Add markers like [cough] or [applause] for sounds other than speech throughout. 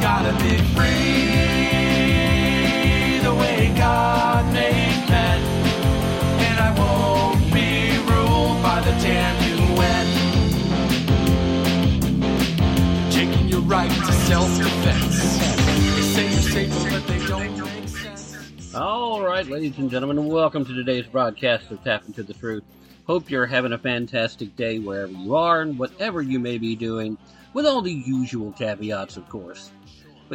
Gotta be free the way God made men, and I won't be ruled by the damn UN. Taking your right to self-defense. They say you're but they don't. All right, ladies and gentlemen, welcome to today's broadcast of Tapp Into the Truth. Hope you're having a fantastic day wherever you are and whatever you may be doing, with all the usual caveats, of course.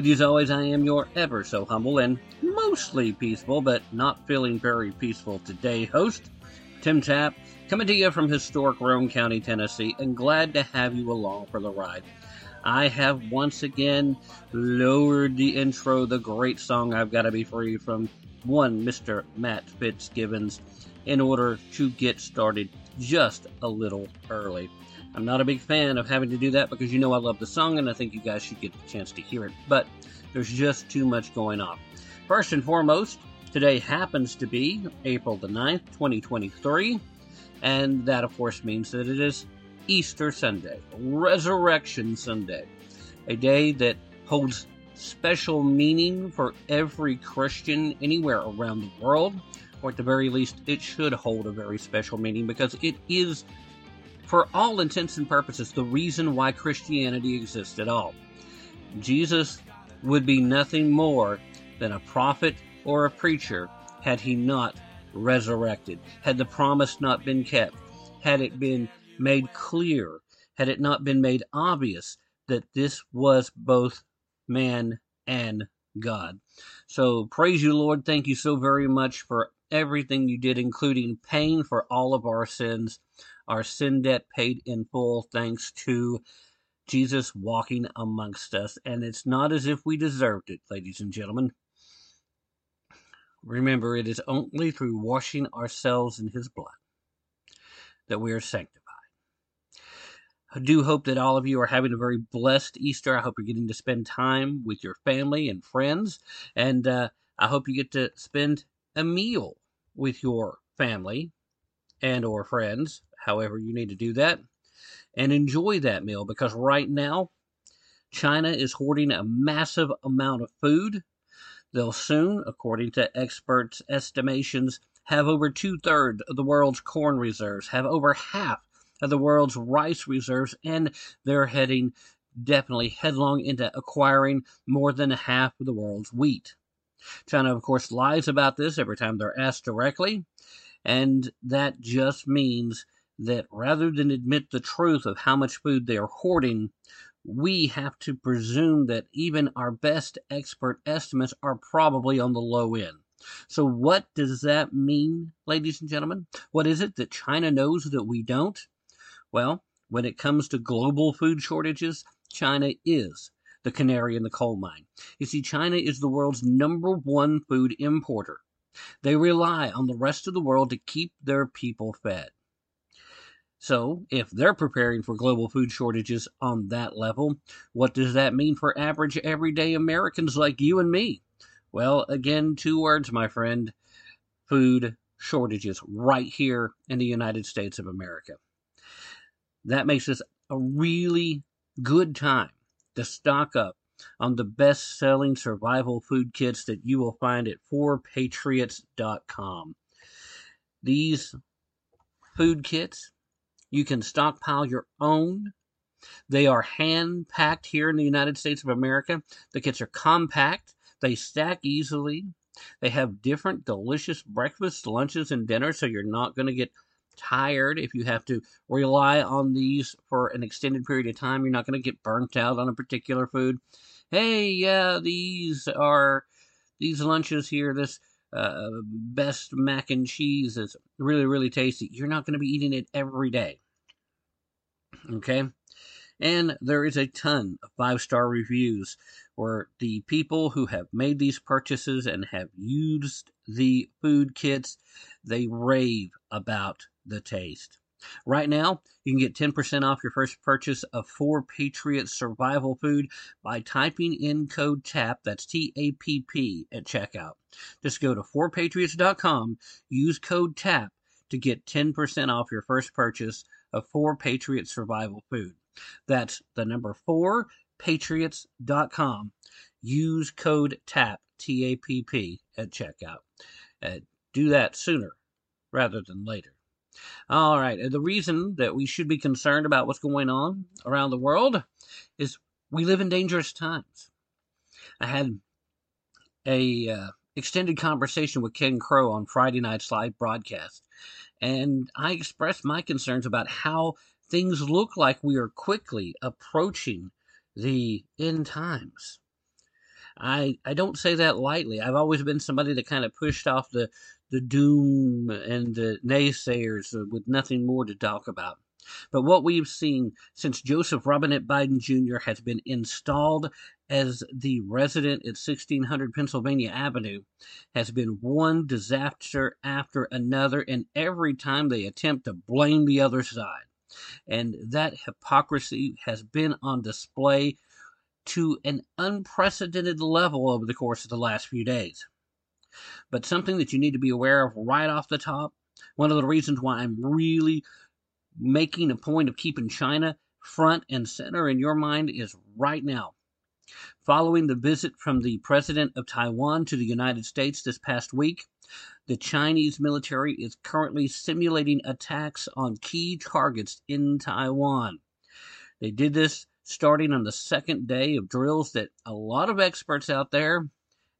You as always, I am your ever so humble and mostly peaceful, but not feeling very peaceful today host, Tim Tapp, coming to you from historic Roane County, Tennessee, and glad to have you along for the ride. I have once again lowered the intro, the great song I've Gotta Be Free from one Mr. Matt Fitzgibbons in order to get started just a little early. I'm not a big fan of having to do that because you know I love the song and I think you guys should get the chance to hear it, but there's just too much going on. First and foremost, today happens to be April the 9th, 2023, and that of course means that it is Easter Sunday, Resurrection Sunday, a day that holds special meaning for every Christian anywhere around the world, or at the very least, it should hold a very special meaning because it is, for all intents and purposes, the reason why Christianity exists at all. Jesus would be nothing more than a prophet or a preacher had he not resurrected, had the promise not been kept, had it been made clear, had it not been made obvious that this was both man and God. So praise you, Lord. Thank you so very much for everything you did, including paying for all of our sins, our sin debt paid in full, thanks to Jesus walking amongst us. And it's not as if we deserved it, ladies and gentlemen. Remember, it is only through washing ourselves in his blood that we are sanctified. I do hope that all of you are having a very blessed Easter. I hope you're getting to spend time with your family and friends, and uh, I hope you get to spend a meal with your family and or friends, however you need to do that, and enjoy that meal because right now China is hoarding a massive amount of food. They'll soon, according to experts' estimations, have over two thirds of the world's corn reserves, have over half of the world's rice reserves, and they're heading definitely headlong into acquiring more than half of the world's wheat. China, of course, lies about this every time they're asked directly, and that just means that rather than admit the truth of how much food they are hoarding, we have to presume that even our best expert estimates are probably on the low end. So, what does that mean, ladies and gentlemen? What is it that China knows that we don't? Well, when it comes to global food shortages, China is the canary in the coal mine. You see, China is the world's number one food importer. They rely on the rest of the world to keep their people fed. So, if they're preparing for global food shortages on that level, what does that mean for average everyday Americans like you and me? Well, again, two words, my friend food shortages right here in the United States of America. That makes this a really good time to stock up on the best selling survival food kits that you will find at 4patriots.com. These food kits, you can stockpile your own. They are hand packed here in the United States of America. The kits are compact, they stack easily. They have different delicious breakfasts, lunches, and dinners, so you're not going to get tired if you have to rely on these for an extended period of time. You're not going to get burnt out on a particular food. Hey, yeah, these are these lunches here. This uh, best mac and cheese is really, really tasty. You're not going to be eating it every day. Okay? And there is a ton of five star reviews where the people who have made these purchases and have used the food kits, they rave about the taste. Right now, you can get 10% off your first purchase of 4 Patriot Survival Food by typing in code TAPP, that's T A P P, at checkout. Just go to 4patriots.com, use code TAPP to get 10% off your first purchase of 4 Patriot Survival Food. That's the number 4 patriots.com. Use code TAPP, T A P P, at checkout. Uh, do that sooner rather than later. All right. The reason that we should be concerned about what's going on around the world is we live in dangerous times. I had a uh, extended conversation with Ken Crow on Friday night's live broadcast, and I expressed my concerns about how things look like we are quickly approaching the end times. I I don't say that lightly. I've always been somebody that kind of pushed off the the doom and the naysayers uh, with nothing more to talk about. But what we've seen since Joseph Robinette Biden Jr. has been installed as the resident at 1600 Pennsylvania Avenue has been one disaster after another, and every time they attempt to blame the other side. And that hypocrisy has been on display to an unprecedented level over the course of the last few days. But something that you need to be aware of right off the top, one of the reasons why I'm really making a point of keeping China front and center in your mind is right now. Following the visit from the president of Taiwan to the United States this past week, the Chinese military is currently simulating attacks on key targets in Taiwan. They did this starting on the second day of drills that a lot of experts out there,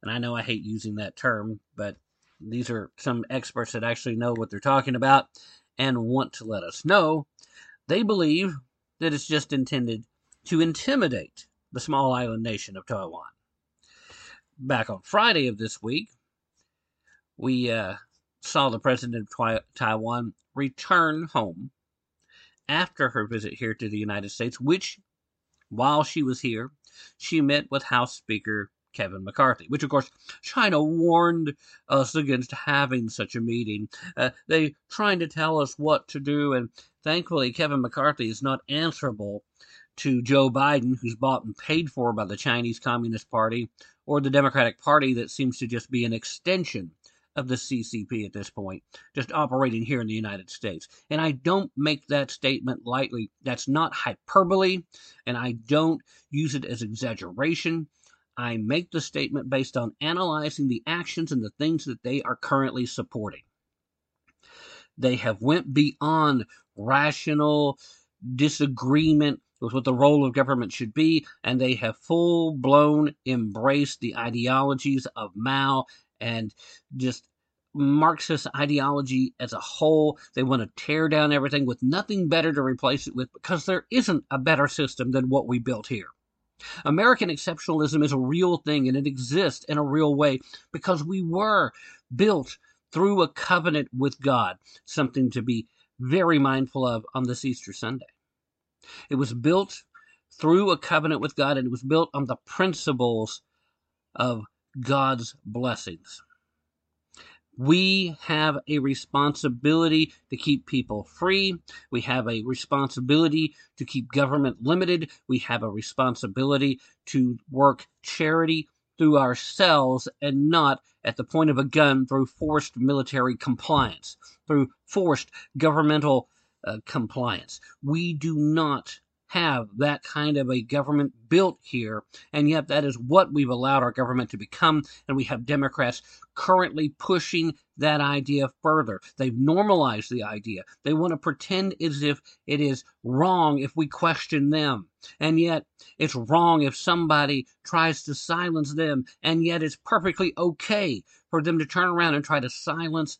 and I know I hate using that term, but these are some experts that actually know what they're talking about and want to let us know. They believe that it's just intended to intimidate the small island nation of Taiwan. Back on Friday of this week, we uh, saw the president of Taiwan return home after her visit here to the United States, which while she was here, she met with House Speaker Kevin McCarthy, which of course China warned us against having such a meeting. Uh, they trying to tell us what to do, and thankfully Kevin McCarthy is not answerable to Joe Biden, who's bought and paid for by the Chinese Communist Party, or the Democratic Party that seems to just be an extension of the CCP at this point, just operating here in the United States. And I don't make that statement lightly. That's not hyperbole, and I don't use it as exaggeration. I make the statement based on analyzing the actions and the things that they are currently supporting. They have went beyond rational disagreement with what the role of government should be, and they have full blown embraced the ideologies of Mao and just Marxist ideology as a whole. They want to tear down everything with nothing better to replace it with because there isn't a better system than what we built here. American exceptionalism is a real thing and it exists in a real way because we were built through a covenant with God, something to be very mindful of on this Easter Sunday. It was built through a covenant with God and it was built on the principles of God's blessings. We have a responsibility to keep people free. We have a responsibility to keep government limited. We have a responsibility to work charity through ourselves and not at the point of a gun through forced military compliance, through forced governmental uh, compliance. We do not have that kind of a government built here, and yet that is what we've allowed our government to become, and we have Democrats currently pushing that idea further. They've normalized the idea. They want to pretend as if it is wrong if we question them, and yet it's wrong if somebody tries to silence them, and yet it's perfectly okay for them to turn around and try to silence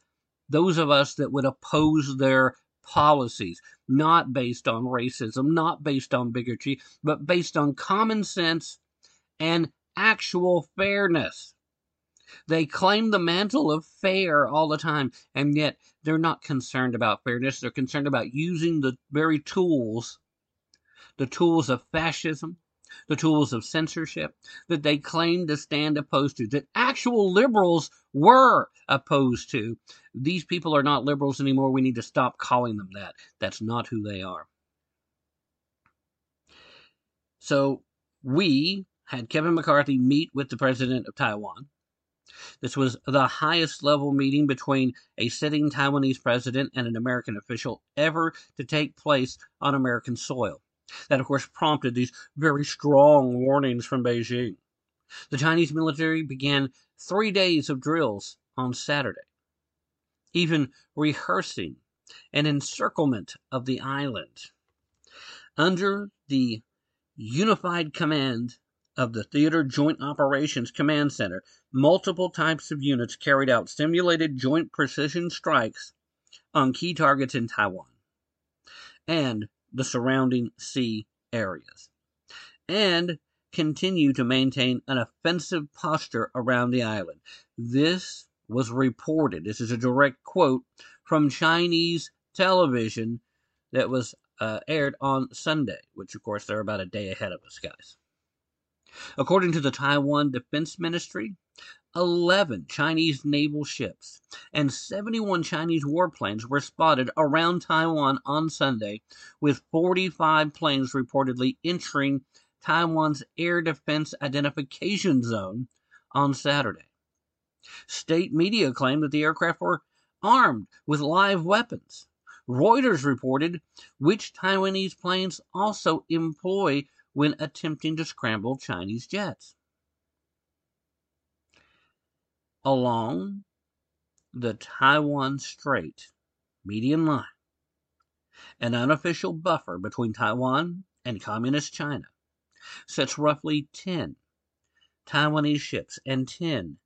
those of us that would oppose their policies, not based on racism, not based on bigotry, but based on common sense and actual fairness. They claim the mantle of fair all the time, and yet they're not concerned about fairness. They're concerned about using the very tools the tools of fascism, the tools of censorship that they claimed to stand opposed to, that actual liberals were opposed to. These people are not liberals anymore. We need to stop calling them that. That's not who they are. So we had Kevin McCarthy meet with the president of Taiwan. This was the highest level meeting between a sitting Taiwanese president and an American official ever to take place on American soil. That, of course, prompted these very strong warnings from Beijing. The Chinese military began three days of drills on Saturday, even rehearsing an encirclement of the island. Under the unified command of the Theater Joint Operations Command Center, multiple types of units carried out simulated joint precision strikes on key targets in Taiwan and the surrounding sea areas, and continue to maintain an offensive posture around the island. This was reported, this is a direct quote from Chinese television that was uh, aired on Sunday, which of course they're about a day ahead of us, guys. According to the Taiwan Defense Ministry, 11 Chinese naval ships and 71 Chinese warplanes were spotted around Taiwan on Sunday, with 45 planes reportedly entering Taiwan's air defense identification zone on Saturday. State media claimed that the aircraft were armed with live weapons. Reuters reported which Taiwanese planes also employ when attempting to scramble Chinese jets. Along the Taiwan Strait median line, an unofficial buffer between Taiwan and Communist China, sits roughly 10 Taiwanese ships and 10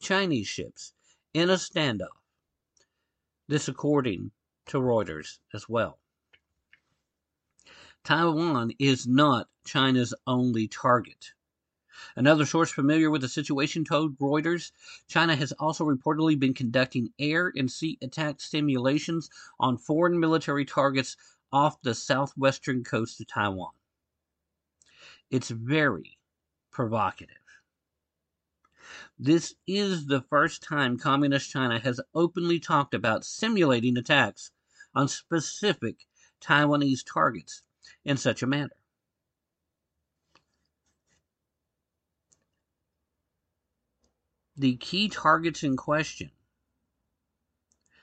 Chinese ships in a standoff. This, according to Reuters as well. Taiwan is not China's only target. Another source familiar with the situation told Reuters China has also reportedly been conducting air and sea attack simulations on foreign military targets off the southwestern coast of Taiwan. It's very provocative. This is the first time Communist China has openly talked about simulating attacks on specific Taiwanese targets in such a manner. The key targets in question,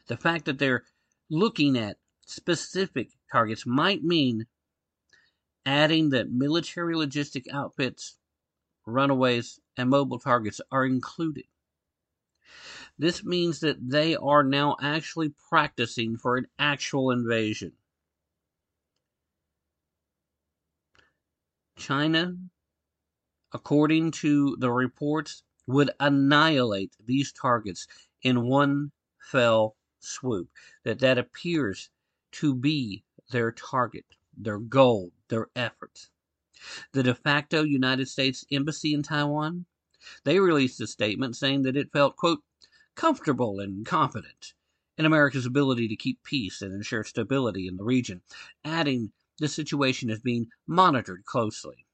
the fact that they're looking at specific targets might mean adding that military logistic outfits, runaways, and mobile targets are included. This means that they are now actually practicing for an actual invasion. China, according to the reports, would annihilate these targets in one fell swoop. That that appears to be their target, their goal, their efforts. The de facto United States Embassy in Taiwan, they released a statement saying that it felt, quote, comfortable and confident in America's ability to keep peace and ensure stability in the region, adding the situation is being monitored closely.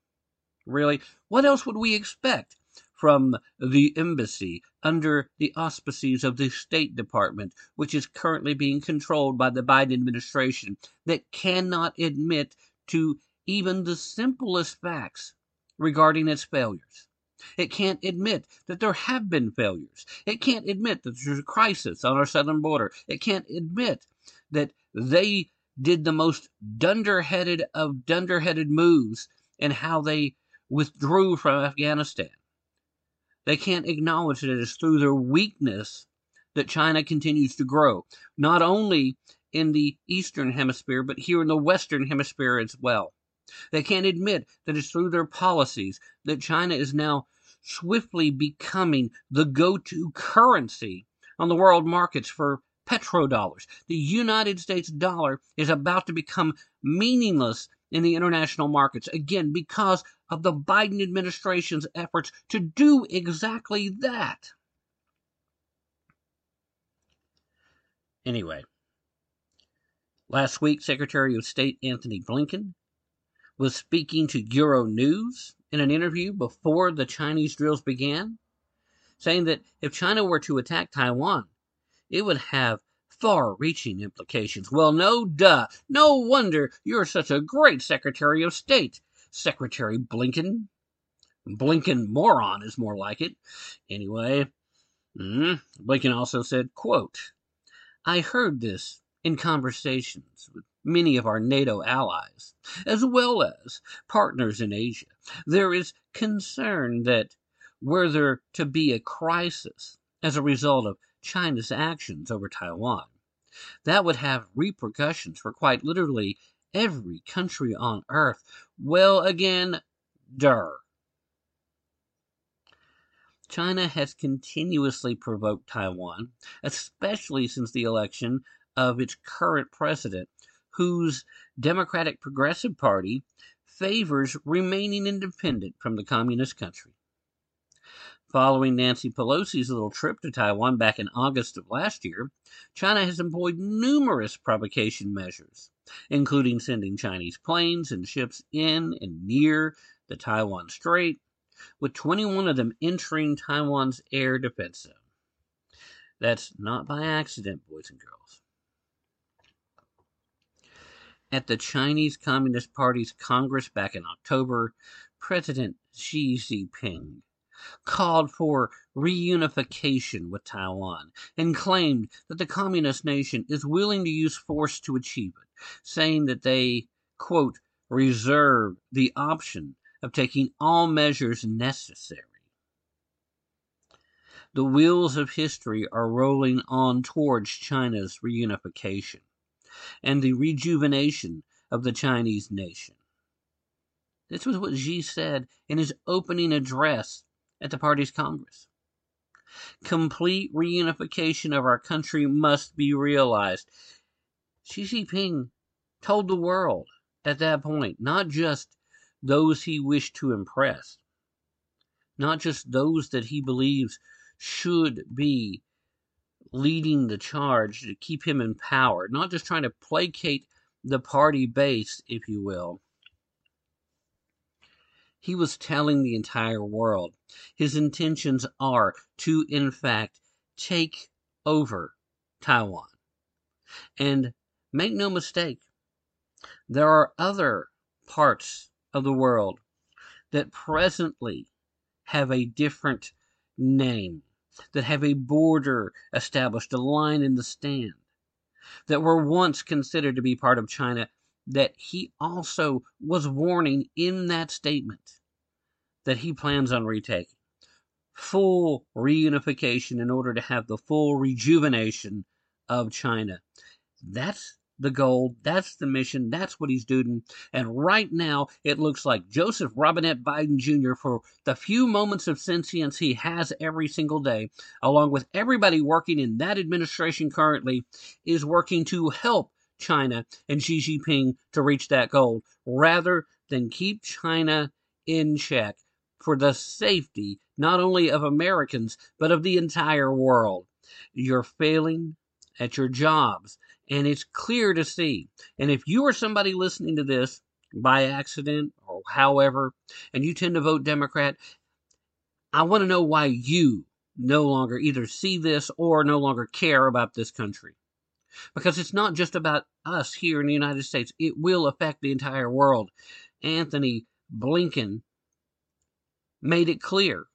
Really, what else would we expect from the embassy under the auspices of the State Department, which is currently being controlled by the Biden administration, that cannot admit to even the simplest facts regarding its failures? It can't admit that there have been failures. It can't admit that there's a crisis on our southern border. It can't admit that they did the most dunderheaded of dunderheaded moves and how they withdrew from Afghanistan. They can't acknowledge that it is through their weakness that China continues to grow, not only in the Eastern Hemisphere, but here in the Western Hemisphere as well. They can't admit that it's through their policies that China is now swiftly becoming the go to currency on the world markets for petrodollars. The United States dollar is about to become meaningless in the international markets, again, because of the Biden administration's efforts to do exactly that. Anyway, last week, Secretary of State Antony Blinken was speaking to Euronews in an interview before the Chinese drills began, saying that if China were to attack Taiwan, it would have far reaching implications. Well, no duh. No wonder you're such a great Secretary of State, Secretary Blinken. Blinken moron is more like it. Anyway, mm, Blinken also said, quote, I heard this in conversations with many of our NATO allies, as well as partners in Asia. There is concern that were there to be a crisis as a result of China's actions over Taiwan, that would have repercussions for quite literally every country on earth. Well, again, der. China has continuously provoked Taiwan, especially since the election of its current president, whose Democratic Progressive Party favors remaining independent from the communist country. Following Nancy Pelosi's little trip to Taiwan back in August of last year, China has employed numerous provocation measures, including sending Chinese planes and ships in and near the Taiwan Strait, with 21 of them entering Taiwan's air defense zone. That's not by accident, boys and girls. At the Chinese Communist Party's Congress back in October, President Xi Jinping called for reunification with Taiwan and claimed that the communist nation is willing to use force to achieve it, saying that they, quote, reserve the option of taking all measures necessary. The wheels of history are rolling on towards China's reunification and the rejuvenation of the Chinese nation. This was what Xi said in his opening address at the party's Congress. Complete reunification of our country must be realized. Xi Jinping told the world at that point, not just those he wished to impress, not just those that he believes should be leading the charge to keep him in power, not just trying to placate the party base, if you will, he was telling the entire world his intentions are to, in fact, take over Taiwan. And make no mistake, there are other parts of the world that presently have a different name, that have a border established, a line in the stand, that were once considered to be part of China that he also was warning in that statement that he plans on retaking. Full reunification in order to have the full rejuvenation of China. That's the goal. That's the mission. That's what he's doing. And right now, it looks like Joseph Robinette Biden Jr., for the few moments of sentience he has every single day, along with everybody working in that administration currently, is working to help China and Xi Jinping to reach that goal rather than keep China in check for the safety not only of Americans, but of the entire world. You're failing at your jobs, and it's clear to see. And if you are somebody listening to this by accident or however, and you tend to vote Democrat, I want to know why you no longer either see this or no longer care about this country because it's not just about us here in the United States. It will affect the entire world. Antony Blinken made it clear.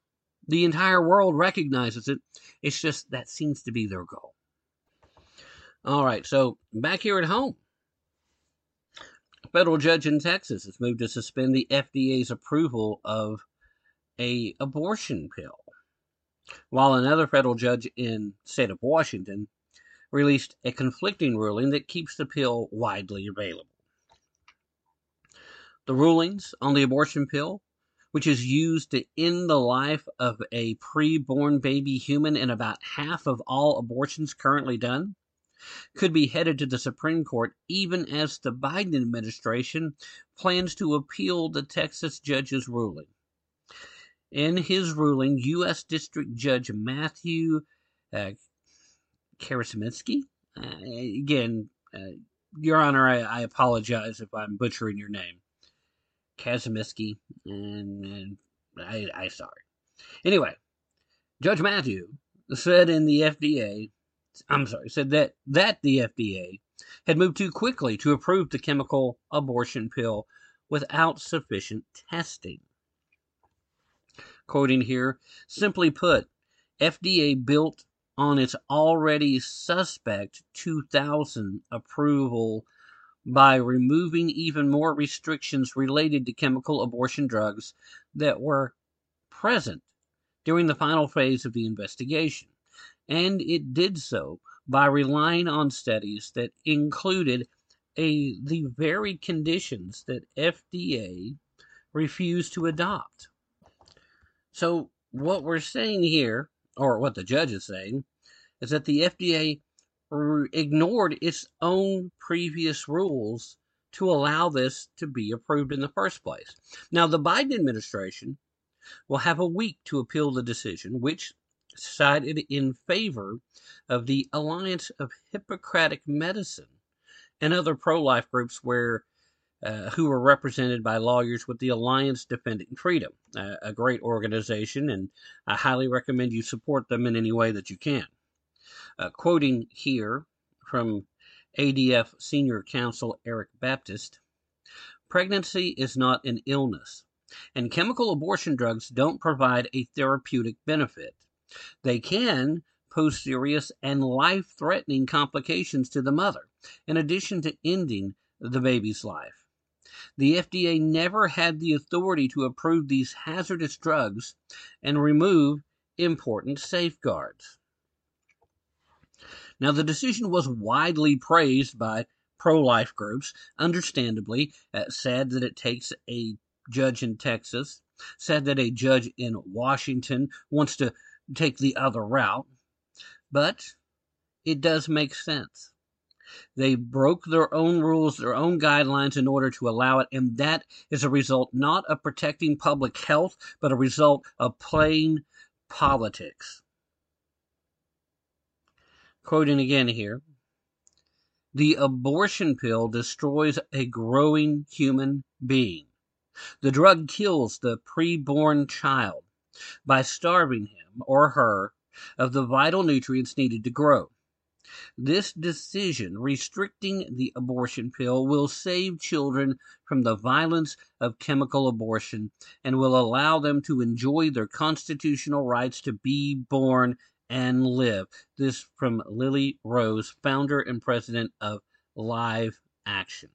The entire world recognizes it. It's just that seems to be their goal. All right, so back here at home, a federal judge in Texas has moved to suspend the FDA's approval of a abortion pill, while another federal judge in state of Washington released a conflicting ruling that keeps the pill widely available. The rulings on the abortion pill, which is used to end the life of a preborn baby human in about half of all abortions currently done, could be headed to the Supreme Court even as the Biden administration plans to appeal the Texas judge's ruling. In his ruling, U.S. District Judge Matthew uh, Karasminski. Uh, again, uh, Your Honor, I, I, apologize if I'm butchering your name. Kazimiski, and, and I, I sorry. Anyway, Judge Matthew said in the FDA, I'm sorry, said that that the FDA had moved too quickly to approve the chemical abortion pill without sufficient testing. Quoting here, simply put, FDA built on its already suspect 2000 approval by removing even more restrictions related to chemical abortion drugs that were present during the final phase of the investigation. And it did so by relying on studies that included a, the very conditions that FDA refused to adopt. So, what we're saying here, or what the judge is saying, is that the FDA ignored its own previous rules to allow this to be approved in the first place. Now, the Biden administration will have a week to appeal the decision, which sided in favor of the Alliance of Hippocratic Medicine and other pro-life groups where uh, who were represented by lawyers with the Alliance Defending Freedom, a great organization, and I highly recommend you support them in any way that you can. Uh, quoting here from ADF Senior Counsel Erik Baptist Pregnancy is not an illness, and chemical abortion drugs don't provide a therapeutic benefit. They can pose serious and life threatening complications to the mother, in addition to ending the baby's life. The FDA never had the authority to approve these hazardous drugs and remove important safeguards. Now, the decision was widely praised by pro life groups, understandably, uh, sad that it takes a judge in Texas, sad that a judge in Washington wants to take the other route, but it does make sense. They broke their own rules, their own guidelines in order to allow it, and that is a result not of protecting public health, but a result of plain politics. Quoting again here The abortion pill destroys a growing human being. The drug kills the preborn child by starving him or her of the vital nutrients needed to grow. This decision restricting the abortion pill will save children from the violence of chemical abortion and will allow them to enjoy their constitutional rights to be born and live. This from Lila Rose, founder and president of Live Action.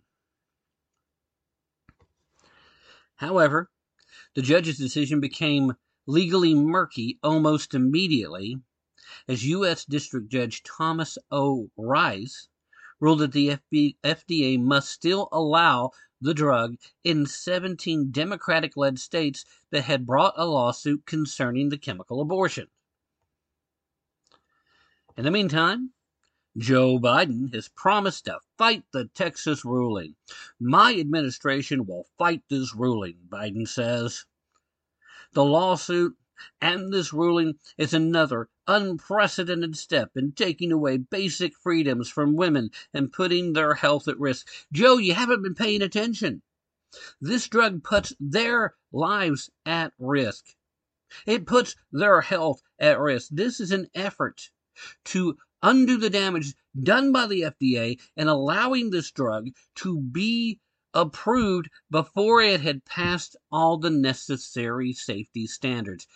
However, the judge's decision became legally murky almost immediately as U.S. District Judge Thomas O. Rice ruled that the FDA must still allow the drug in 17 Democratic led states that had brought a lawsuit concerning the chemical abortion. In the meantime, Joe Biden has promised to fight the Texas ruling. My administration will fight this ruling, Biden says. The lawsuit and this ruling is another unprecedented step in taking away basic freedoms from women and putting their health at risk. Joe, you haven't been paying attention. This drug puts their lives at risk. It puts their health at risk. This is an effort to undo the damage done by the FDA and allowing this drug to be approved before it had passed all the necessary safety standards.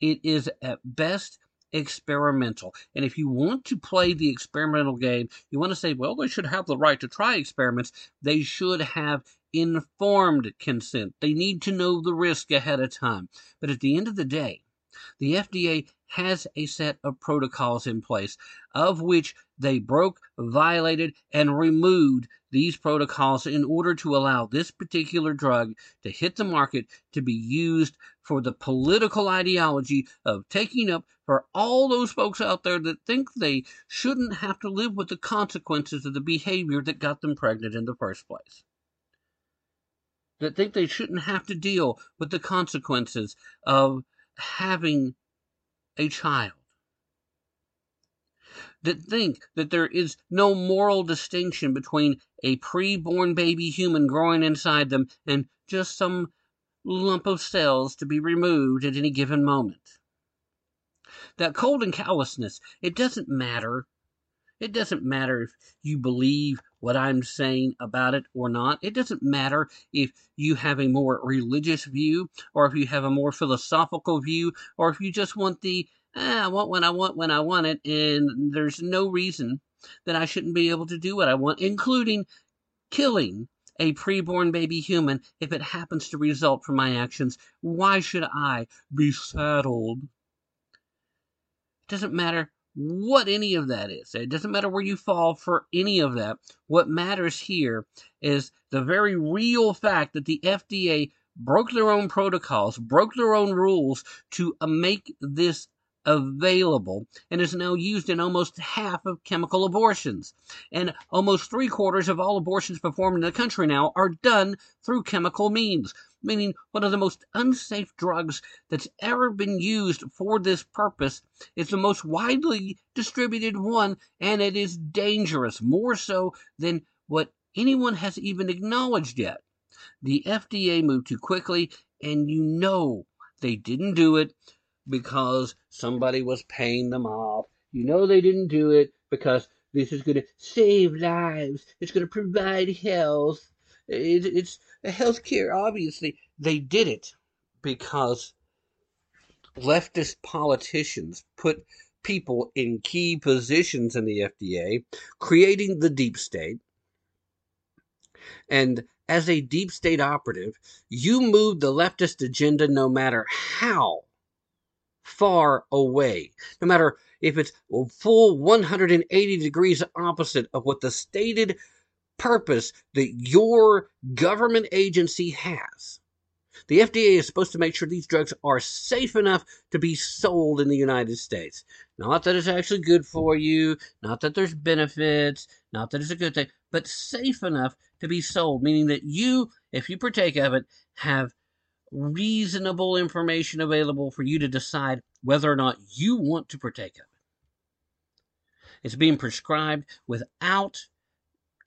It is at best experimental. And if you want to play the experimental game, you want to say, well, they should have the right to try experiments. They should have informed consent. They need to know the risk ahead of time. But at the end of the day, the FDA has a set of protocols in place, of which they broke, violated, and removed these protocols in order to allow this particular drug to hit the market to be used for the political ideology of taking up for all those folks out there that think they shouldn't have to live with the consequences of the behavior that got them pregnant in the first place. That think they shouldn't have to deal with the consequences of having a child. That think that there is no moral distinction between a pre-born baby human growing inside them and just some lump of cells to be removed at any given moment. That cold and callousness, it doesn't matter. It doesn't matter if you believe what I'm saying about it or not. It doesn't matter if you have a more religious view or if you have a more philosophical view or if you just want the, ah, I want when I want when I want it and there's no reason that I shouldn't be able to do what I want, including killing a preborn baby human if it happens to result from my actions. Why should I be saddled? It doesn't matter what any of that is. It doesn't matter where you fall for any of that. What matters here is the very real fact that the FDA broke their own protocols, broke their own rules to make this available and is now used in almost half of chemical abortions. And almost three quarters of all abortions performed in the country now are done through chemical means, meaning one of the most unsafe drugs that's ever been used for this purpose is the most widely distributed one, and it is dangerous, more so than what anyone has even acknowledged yet. The FDA moved too quickly, and you know they didn't do it because somebody was paying them off. You know they didn't do it because this is going to save lives. It's going to provide health. It, it's health care, obviously. They did it because leftist politicians put people in key positions in the FDA, creating the deep state. And as a deep state operative, you move the leftist agenda no matter how far away. No matter if it's full 180 degrees opposite of what the stated purpose that your government agency has. The FDA is supposed to make sure these drugs are safe enough to be sold in the United States. Not that it's actually good for you, not that there's benefits, not that it's a good thing, but safe enough to be sold, meaning that you, if you partake of it, have reasonable information available for you to decide whether or not you want to partake of it. It's being prescribed without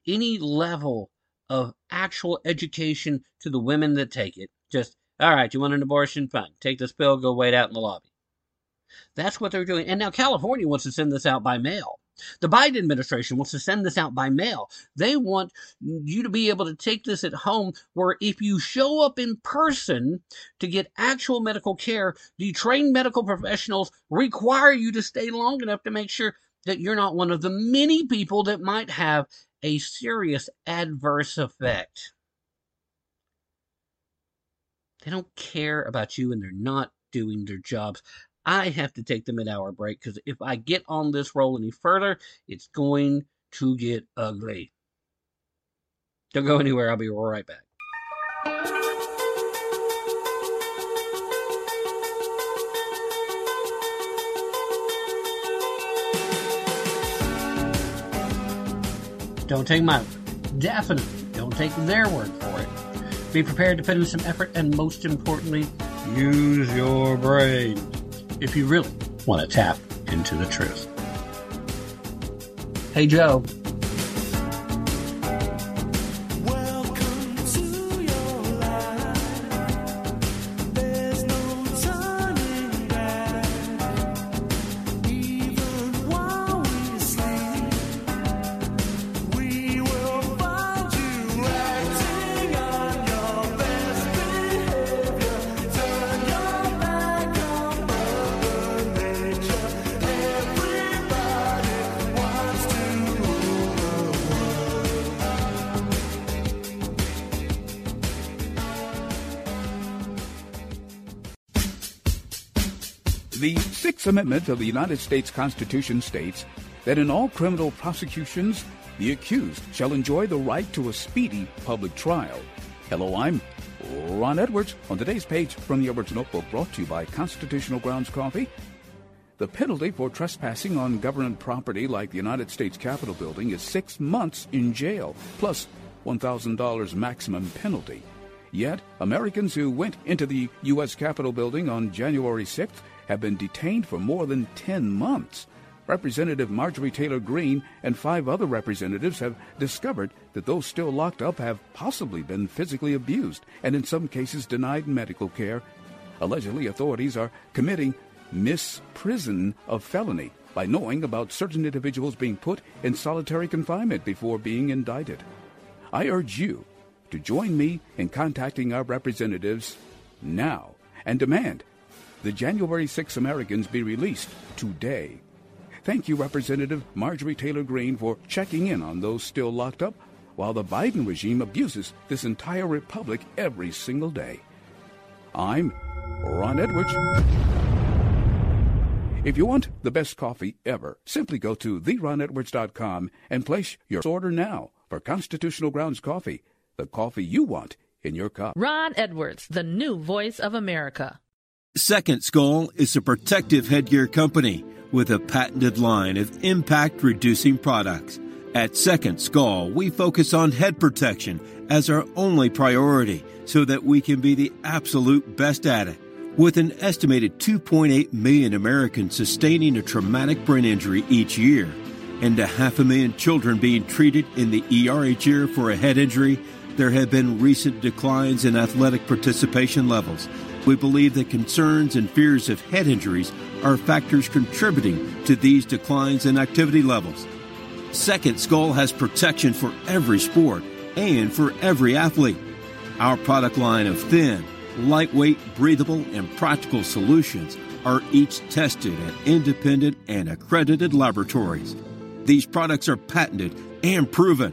any level of actual education to the women that take it. Just, all right, you want an abortion? Fine. Take this pill, go wait out in the lobby. That's what they're doing. And now California wants to send this out by mail. The Biden administration wants to send this out by mail. They want you to be able to take this at home, where if you show up in person to get actual medical care, the trained medical professionals require you to stay long enough to make sure that you're not one of the many people that might have a serious adverse effect. They don't care about you and they're not doing their jobs. I have to take the mid hour break because if I get on this roll any further, it's going to get ugly. Don't go anywhere. I'll be right back. Don't take my word. Definitely don't take their word for it. Be prepared to put in some effort and most importantly, use your brain if you really want to tap into the truth. Hey, Joe. Amendment of the United States Constitution states that in all criminal prosecutions, the accused shall enjoy the right to a speedy public trial. Hello, I'm Ron Edwards. On today's page from the Edwards Notebook, brought to you by Constitutional Grounds Coffee. The penalty for trespassing on government property like the United States Capitol building is six months in jail, plus $1,000 maximum penalty. Yet, Americans who went into the U.S. Capitol building on January 6th have been detained for more than 10 months. Representative Marjorie Taylor Greene and five other representatives have discovered that those still locked up have possibly been physically abused and in some cases denied medical care. Allegedly, authorities are committing misprision of felony by knowing about certain individuals being put in solitary confinement before being indicted. I urge you to join me in contacting our representatives now and demand the January 6 Americans be released today. Thank you, Representative Marjorie Taylor Greene, for checking in on those still locked up while the Biden regime abuses this entire republic every single day. I'm Ron Edwards. If you want the best coffee ever, simply go to theronedwards.com and place your order now for Constitutional Grounds Coffee, the coffee you want in your cup. Ron Edwards, the new voice of America. Second Skull is a protective headgear company with a patented line of impact reducing products. At Second Skull, we focus on head protection as our only priority so that we can be the absolute best at it. With an estimated 2.8 million Americans sustaining a traumatic brain injury each year, and a half a million children being treated in the ER each year for a head injury, there have been recent declines in athletic participation levels. We believe that concerns and fears of head injuries are factors contributing to these declines in activity levels. Second Skull has protection for every sport and for every athlete. Our product line of thin, lightweight, breathable, and practical solutions are each tested at independent and accredited laboratories. These products are patented and proven.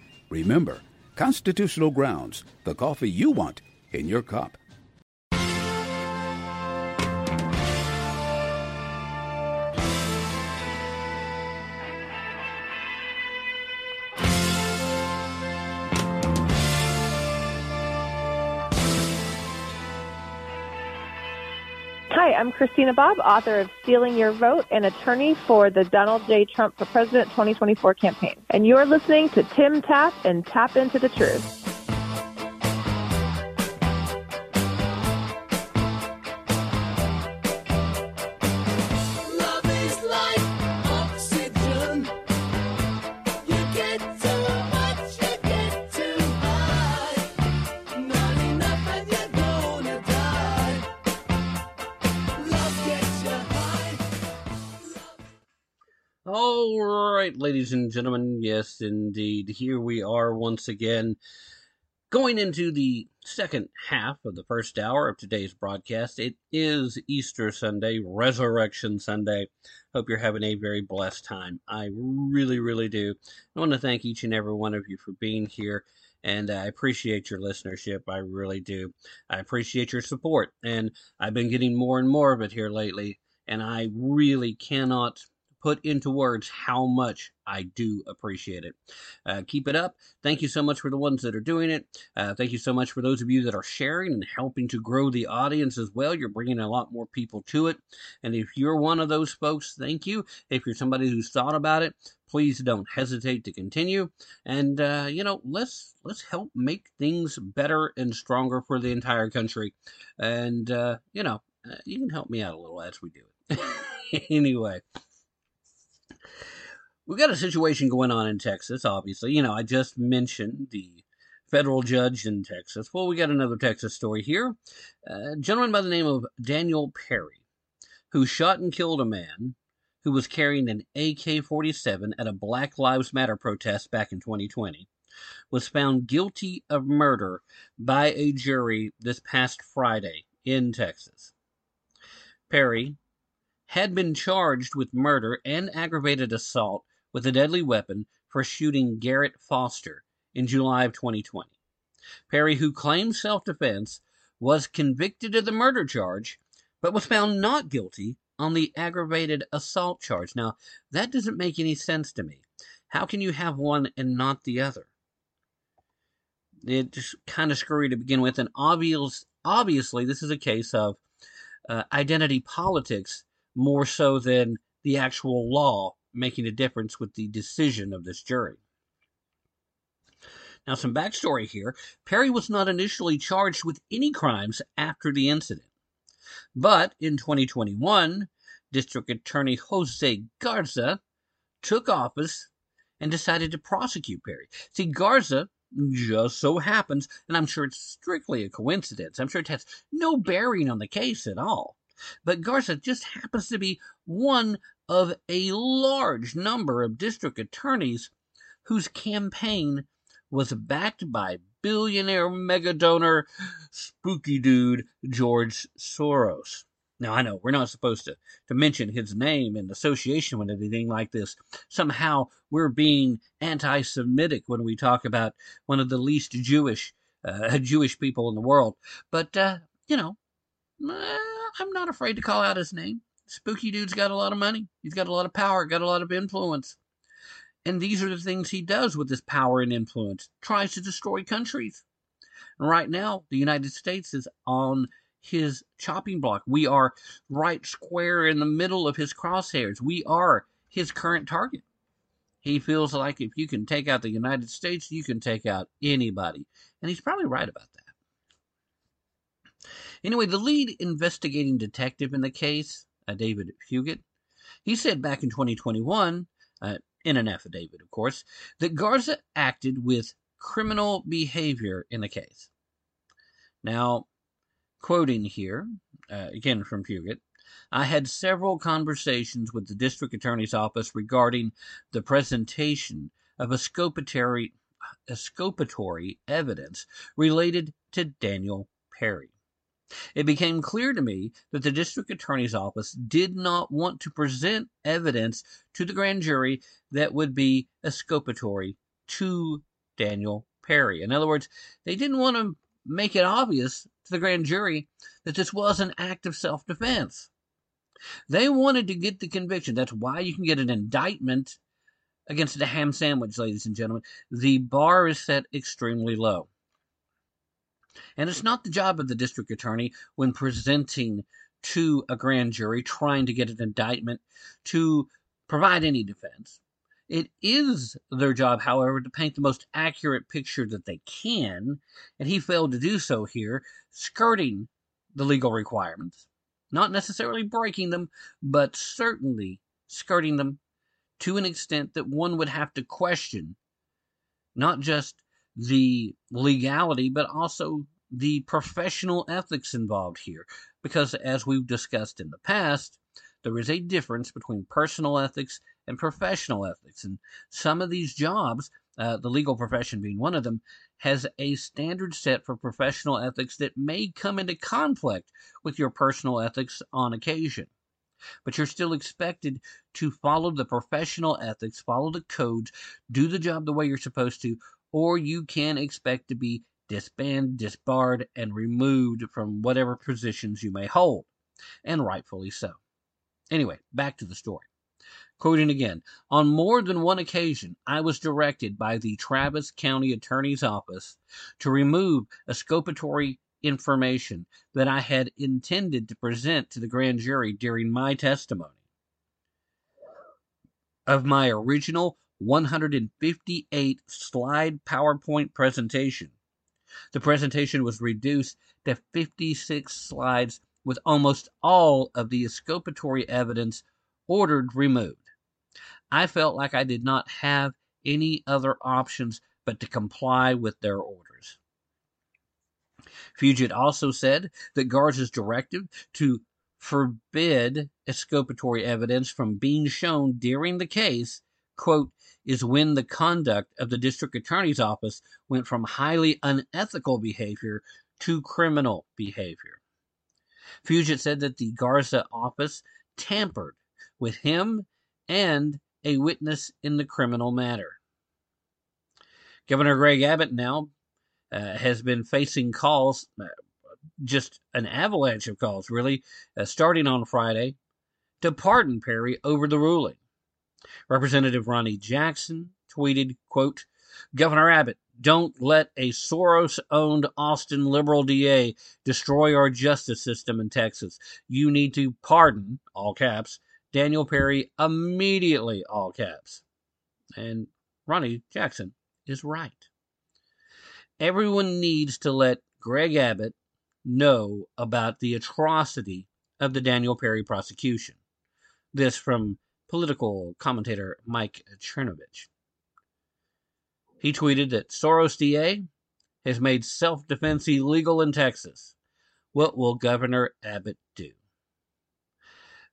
Remember, Constitutional Grounds, the coffee you want in your cup. Hi, I'm Christina Bobb, author of Stealing Your Vote and attorney for the Donald J. Trump for President 2024 campaign. And you're listening to Tim Tapp and Tapp Into the Truth. All right, ladies and gentlemen, yes, indeed. Here we are once again, going into the second half of the first hour of today's broadcast. It is Easter Sunday, Resurrection Sunday. Hope you're having a very blessed time. I really, really do. I want to thank each and every one of you for being here. And I appreciate your listenership. I really do. I appreciate your support. And I've been getting more and more of it here lately. And I really cannot put into words how much I do appreciate it. Uh, keep it up. Thank you so much for the ones that are doing it. Uh, thank you so much for those of you that are sharing and helping to grow the audience as well. You're bringing a lot more people to it. And if you're one of those folks, thank you. If you're somebody who's thought about it, please don't hesitate to continue. And uh, you know, let's let's help make things better and stronger for the entire country. And uh, you know, uh, you can help me out a little as we do it. [laughs] anyway we've got a situation going on in Texas, obviously. You know, I just mentioned the federal judge in Texas. Well, we got another Texas story here. A gentleman by the name of Daniel Perry, who shot and killed a man who was carrying an AK 47 at a Black Lives Matter protest back in 2020, was found guilty of murder by a jury this past Friday in Texas. Perry had been charged with murder and aggravated assault with a deadly weapon for shooting Garrett Foster in July of 2020. Perry, who claimed self defense, was convicted of the murder charge, but was found not guilty on the aggravated assault charge. Now, that doesn't make any sense to me. How can you have one and not the other? It's kind of screwy to begin with, and obvious, obviously, this is a case of uh, identity politics more so than the actual law making a difference with the decision of this jury. Now, some backstory here Perry was not initially charged with any crimes after the incident. But in 2021, District Attorney Jose Garza took office and decided to prosecute Perry. See, Garza just so happens, and I'm sure it's strictly a coincidence, I'm sure it has no bearing on the case at all. But Garza just happens to be one of a large number of district attorneys whose campaign was backed by billionaire mega donor spooky dude George Soros. Now I know we're not supposed to, to mention his name in association with anything like this. Somehow we're being anti-Semitic when we talk about one of the least Jewish uh, [laughs] Jewish people in the world. But uh, you know, uh, I'm not afraid to call out his name. Spooky dude's got a lot of money. He's got a lot of power. Got a lot of influence. And these are the things he does with his power and influence. Tries to destroy countries. And right now, the United States is on his chopping block. We are right square in the middle of his crosshairs. We are his current target. He feels like if you can take out the United States, you can take out anybody. And he's probably right about that. Anyway, the lead investigating detective in the case, uh, David Fugitt, he said back in 2021, uh, in an affidavit, of course, that Garza acted with criminal behavior in the case. Now, quoting here, uh, again from Fugitt, I had several conversations with the district attorney's office regarding the presentation of exculpatory, exculpatory evidence related to Daniel Perry. It became clear to me that the district attorney's office did not want to present evidence to the grand jury that would be exculpatory to Daniel Perry. In other words, they didn't want to make it obvious to the grand jury that this was an act of self defense. They wanted to get the conviction. That's why you can get an indictment against a ham sandwich, ladies and gentlemen. The bar is set extremely low. And it's not the job of the district attorney when presenting to a grand jury trying to get an indictment to provide any defense. It is their job, however, to paint the most accurate picture that they can, and he failed to do so here, skirting the legal requirements. Not necessarily breaking them, but certainly skirting them to an extent that one would have to question not just the legality, but also the professional ethics involved here. Because as we've discussed in the past, there is a difference between personal ethics and professional ethics. And some of these jobs, uh, the legal profession being one of them, has a standard set for professional ethics that may come into conflict with your personal ethics on occasion. But you're still expected to follow the professional ethics, follow the codes, do the job the way you're supposed to, or you can expect to be disbanded, disbarred, and removed from whatever positions you may hold, and rightfully so. Anyway, back to the story. Quoting again, on more than one occasion, I was directed by the Travis County Attorney's Office to remove exculpatory information that I had intended to present to the grand jury during my testimony. Of my original 158 slide PowerPoint presentation, the presentation was reduced to 56 slides with almost all of the exculpatory evidence ordered removed. I felt like I did not have any other options but to comply with their orders. Fugitt also said that Garza's directive to forbid exculpatory evidence from being shown during the case, quote, is when the conduct of the district attorney's office went from highly unethical behavior to criminal behavior. Fugitt said that the Garza office tampered with him and a witness in the criminal matter. Governor Greg Abbott now uh, has been facing calls, uh, just an avalanche of calls, really, uh, starting on Friday, to pardon Perry over the ruling. Representative Ronny Jackson tweeted, quote, Governor Abbott, don't let a Soros owned Austin liberal DA destroy our justice system in Texas. You need to pardon, all caps, Daniel Perry immediately, all caps. And Ronny Jackson is right. Everyone needs to let Greg Abbott know about the atrocity of the Daniel Perry prosecution. This from political commentator Mike Cernovich. He tweeted that Soros DA has made self defense illegal in Texas. What will Governor Abbott do?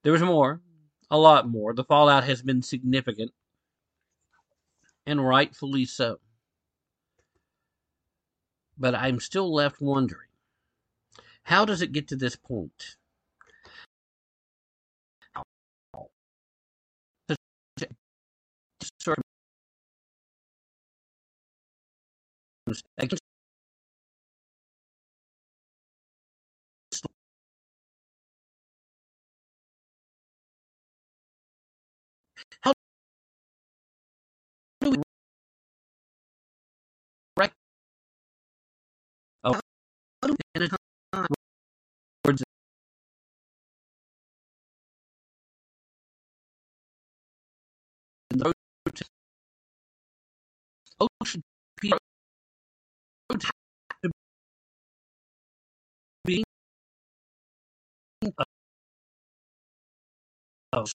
There was more, a lot more. The fallout has been significant, and rightfully so. But I'm still left wondering how does it get to this point? Against how do we the ocean of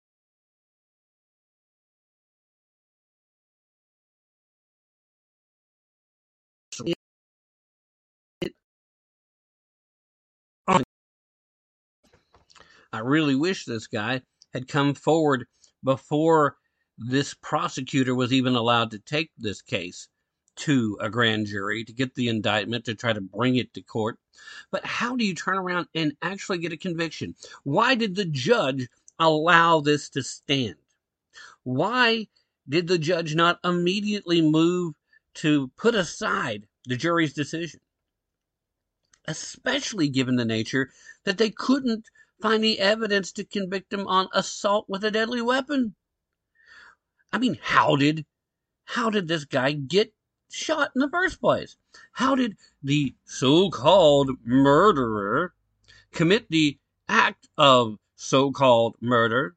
I really wish this guy had come forward before this prosecutor was even allowed to take this case to a grand jury to get the indictment to try to bring it to court. But how do you turn around and actually get a conviction? Why did the judge allow this to stand? Why did the judge not immediately move to put aside the jury's decision? Especially given the nature that they couldn't find the evidence to convict him on assault with a deadly weapon. I mean, how did how did this guy get shot in the first place? How did the so-called murderer commit the act of so-called murder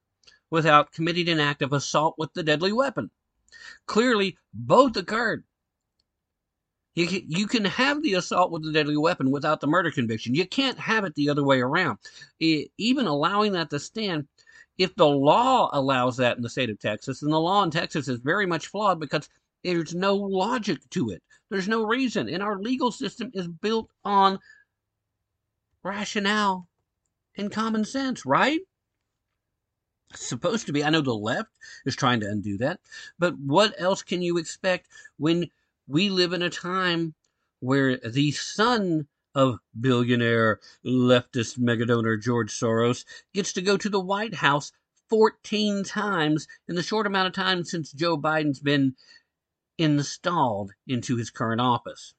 without committing an act of assault with the deadly weapon? Clearly, both occurred. You can, have the assault with the deadly weapon without the murder conviction. You can't have it the other way around. Even allowing that to stand, if the law allows that in the state of Texas, and the law in Texas is very much flawed because there's no logic to it. There's no reason. And our legal system is built on rationale and common sense, right? It's supposed to be. I know the left is trying to undo that. But what else can you expect when we live in a time where the son of billionaire leftist megadonor George Soros gets to go to the White House 14 times in the short amount of time since Joe Biden's been installed into his current office.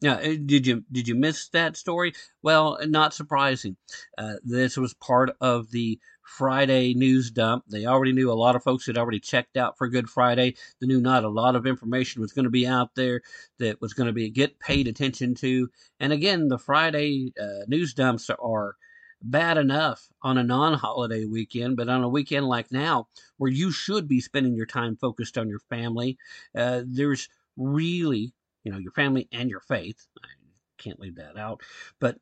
Now, uh, did you did you miss that story? Well, not surprising. Uh, this was part of the Friday news dump. They already knew a lot of folks had already checked out for Good Friday. They knew not a lot of information was going to be out there that was going to be get paid attention to. And again, the Friday uh, news dumps are bad enough on a non-holiday weekend, but on a weekend like now, where you should be spending your time focused on your family, uh, there's really you know your family and your faith. I can't leave that out, but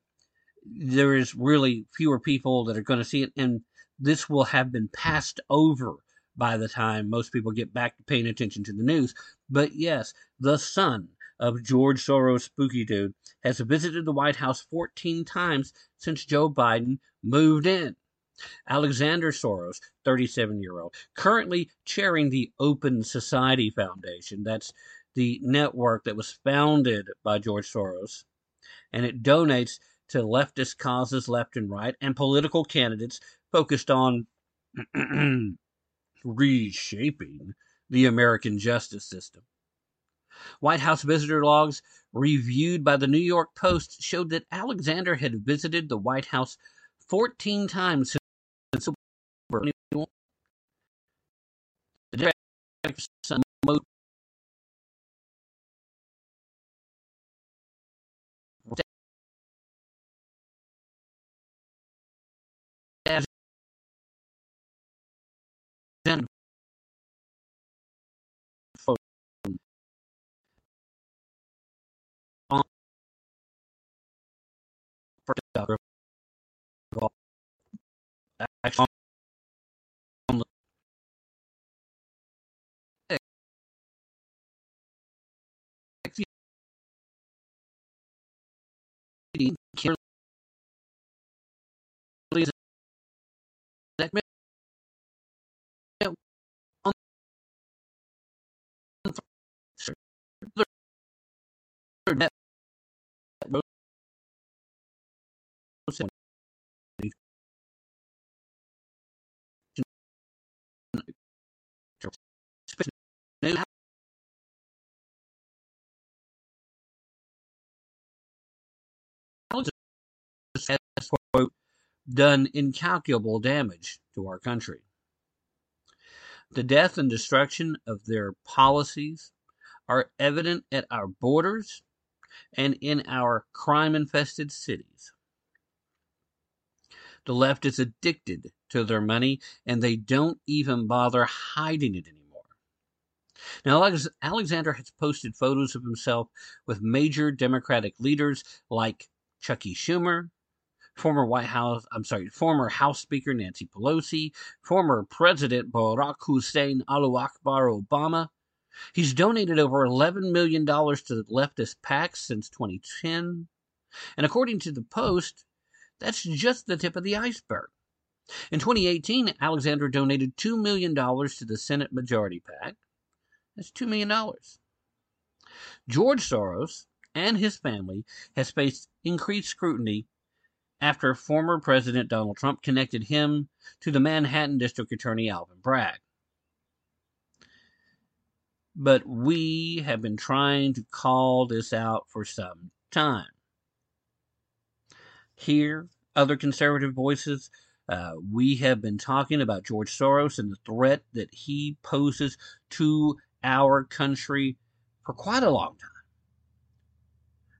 there is really fewer people that are going to see it, and this will have been passed over by the time most people get back to paying attention to the news. But yes, the son of George Soros, spooky dude, has visited the White House 14 times since Joe Biden moved in. Alexander Soros, 37 year old, currently chairing the Open Society Foundation. That's the network that was founded by George Soros, and it donates to leftist causes left and right and political candidates focused on [clears throat] reshaping the American justice system. White House visitor logs reviewed by the New York Post showed that Alexander had visited the White House 14 times since October 2021. The Democratic most Actually, on has quote, done incalculable damage to our country. The death and destruction of their policies are evident at our borders and in our crime infested cities. The left is addicted to their money and they don't even bother hiding it anymore. Now, Alexander has posted photos of himself with major Democratic leaders like Chucky Schumer, former White House, I'm sorry, former House Speaker Nancy Pelosi, former President Barack Hussein Alu Akbar Obama. He's donated over $11 million to the leftist PACs since 2010. And according to the Post, that's just the tip of the iceberg. In 2018, Alexander donated $2 million to the Senate Majority PAC. That's $2 million. George Soros and his family has faced increased scrutiny after former President Donald Trump connected him to the Manhattan District Attorney Alvin Bragg. But we have been trying to call this out for some time. Here, other conservative voices, uh, we have been talking about George Soros and the threat that he poses to our country for quite a long time.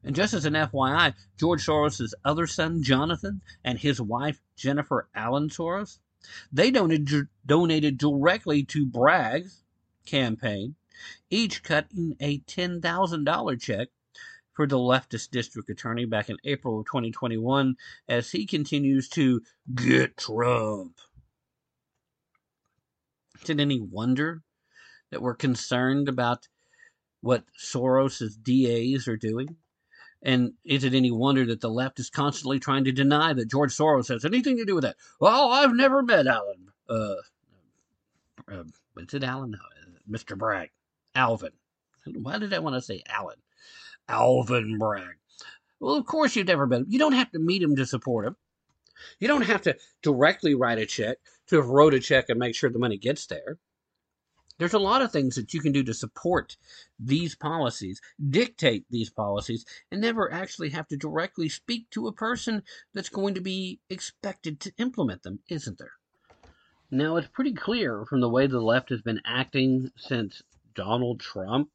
And just as an FYI, George Soros' other son, Jonathan, and his wife, Jennifer Allen Soros, they donated, donated directly to Bragg's campaign, each cutting a $10,000 check for the leftist district attorney back in April of 2021 as he continues to get Trump. Is it any wonder that we're concerned about what Soros' DAs are doing? And is it any wonder that the left is constantly trying to deny that George Soros has anything to do with that? Well, I've never met Alan. Uh, uh, is it Alan? No, Mr. Bragg. Alvin. Why did I want to say Alan? Alvin Bragg. Well, of course you've never met him. You don't have to meet him to support him. You don't have to directly write a check to have wrote a check and make sure the money gets there. There's a lot of things that you can do to support these policies, dictate these policies, and never actually have to directly speak to a person that's going to be expected to implement them, isn't there? Now, it's pretty clear from the way the left has been acting since Donald Trump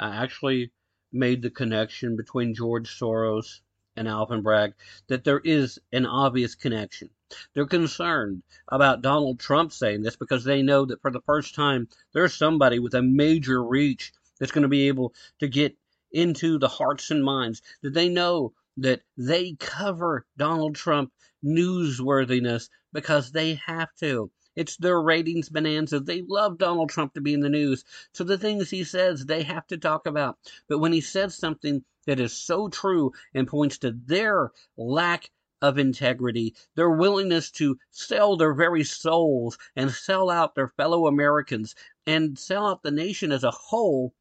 uh, actually made the connection between George Soros and Alvin Bragg that there is an obvious connection. They're concerned about Donald Trump saying this because they know that for the first time, there's somebody with a major reach that's going to be able to get into the hearts and minds, that they know that they cover Donald Trump newsworthiness because they have to. It's their ratings bonanza. They love Donald Trump to be in the news. So the things he says, they have to talk about. But when he says something that is so true and points to their lack of integrity, their willingness to sell their very souls and sell out their fellow Americans and sell out the nation as a whole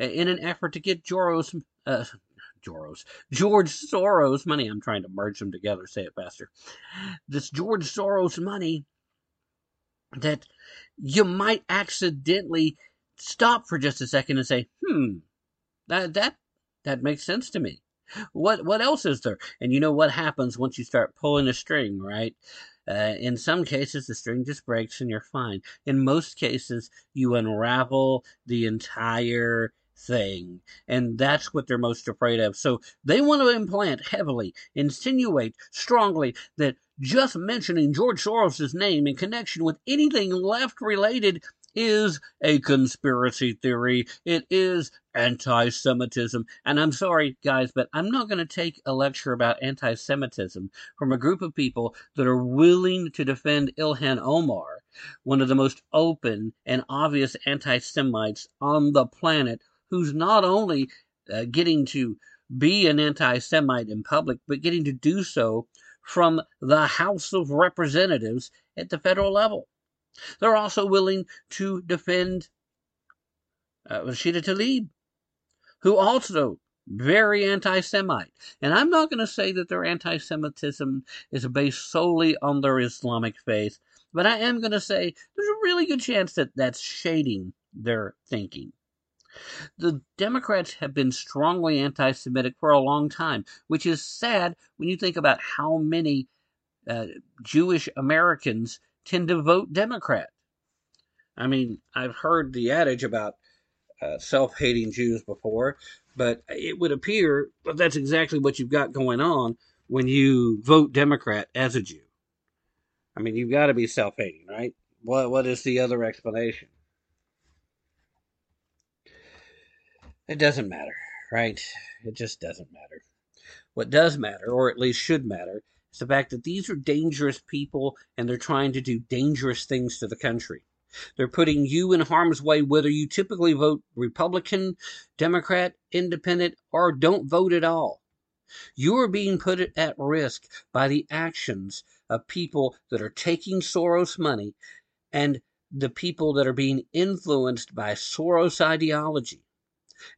uh, in an effort to get Joros, uh, Joros, George Soros money. I'm trying to merge them together, say it faster. This George Soros money that you might accidentally stop for just a second and say, hmm, that, that, that makes sense to me. What what else is there? And you know what happens once you start pulling a string, right? Uh, in some cases, the string just breaks and you're fine. In most cases, you unravel the entire thing. And that's what they're most afraid of. So they want to implant heavily, insinuate strongly that just mentioning George Soros' name in connection with anything left related is a conspiracy theory. It is anti Semitism. And I'm sorry, guys, but I'm not going to take a lecture about anti Semitism from a group of people that are willing to defend Ilhan Omar, one of the most open and obvious anti Semites on the planet, who's not only uh, getting to be an anti Semite in public, but getting to do so from the House of Representatives at the federal level. They're also willing to defend uh, Rashida Tlaib, who also very anti-Semite. And I'm not going to say that their anti-Semitism is based solely on their Islamic faith, but I am going to say there's a really good chance that that's shading their thinking. The Democrats have been strongly anti Semitic for a long time, which is sad when you think about how many uh, Jewish Americans tend to vote Democrat. I mean, I've heard the adage about uh, self hating Jews before, but it would appear that that's exactly what you've got going on when you vote Democrat as a Jew. I mean, you've got to be self hating, right? What, what is the other explanation? It doesn't matter, right? It just doesn't matter. What does matter, or at least should matter, is the fact that these are dangerous people and they're trying to do dangerous things to the country. They're putting you in harm's way whether you typically vote Republican, Democrat, Independent, or don't vote at all. You are being put at risk by the actions of people that are taking Soros money and the people that are being influenced by Soros ideology.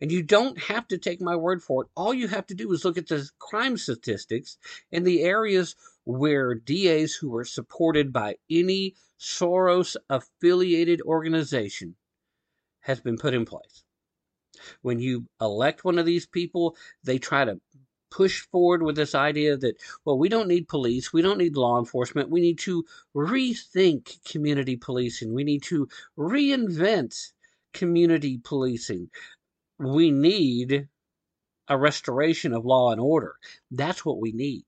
And you don't have to take my word for it. All you have to do is look at the crime statistics in the areas where DAs who are supported by any Soros affiliated organization has been put in place. When you elect one of these people, they try to push forward with this idea that, well, we don't need police, we don't need law enforcement, we need to rethink community policing, we need to reinvent community policing we need a restoration of law and order. That's what we need.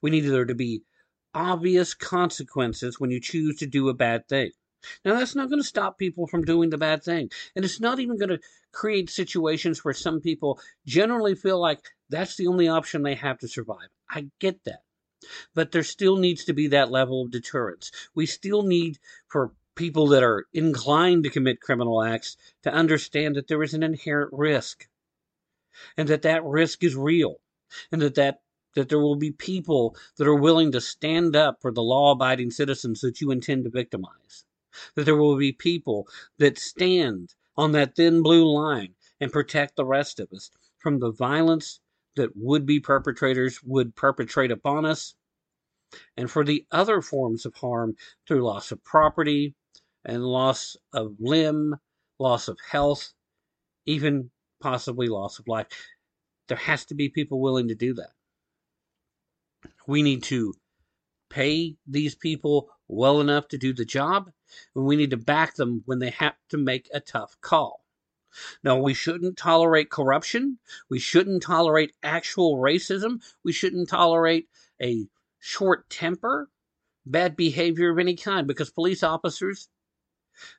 We need there to be obvious consequences when you choose to do a bad thing. Now, that's not going to stop people from doing the bad thing. And it's not even going to create situations where some people generally feel like that's the only option they have to survive. I get that. But there still needs to be that level of deterrence. We still need for people that are inclined to commit criminal acts to understand that there is an inherent risk and that that risk is real and that that that there will be people that are willing to stand up for the law-abiding citizens that you intend to victimize. That there will be people that stand on that thin blue line and protect the rest of us from the violence that would-be perpetrators would perpetrate upon us and for the other forms of harm through loss of property, and loss of limb, loss of health, even possibly loss of life. There has to be people willing to do that. We need to pay these people well enough to do the job, and we need to back them when they have to make a tough call. Now, we shouldn't tolerate corruption. We shouldn't tolerate actual racism. We shouldn't tolerate a short temper, bad behavior of any kind, because police officers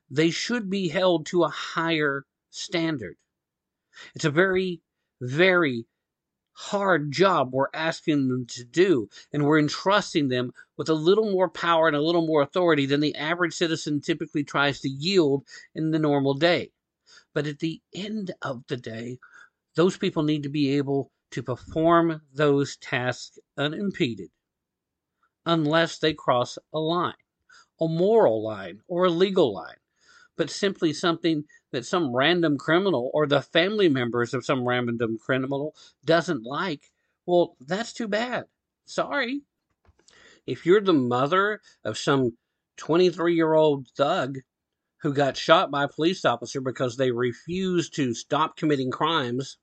they should be held to a higher standard. It's a very, very hard job we're asking them to do, and we're entrusting them with a little more power and a little more authority than the average citizen typically tries to yield in the normal day. But at the end of the day, those people need to be able to perform those tasks unimpeded. unless they cross a line, a moral line or a legal line, but simply something that some random criminal or the family members of some random criminal doesn't like, well, that's too bad. Sorry. If you're the mother of some 23 year old thug who got shot by a police officer because they refused to stop committing crimes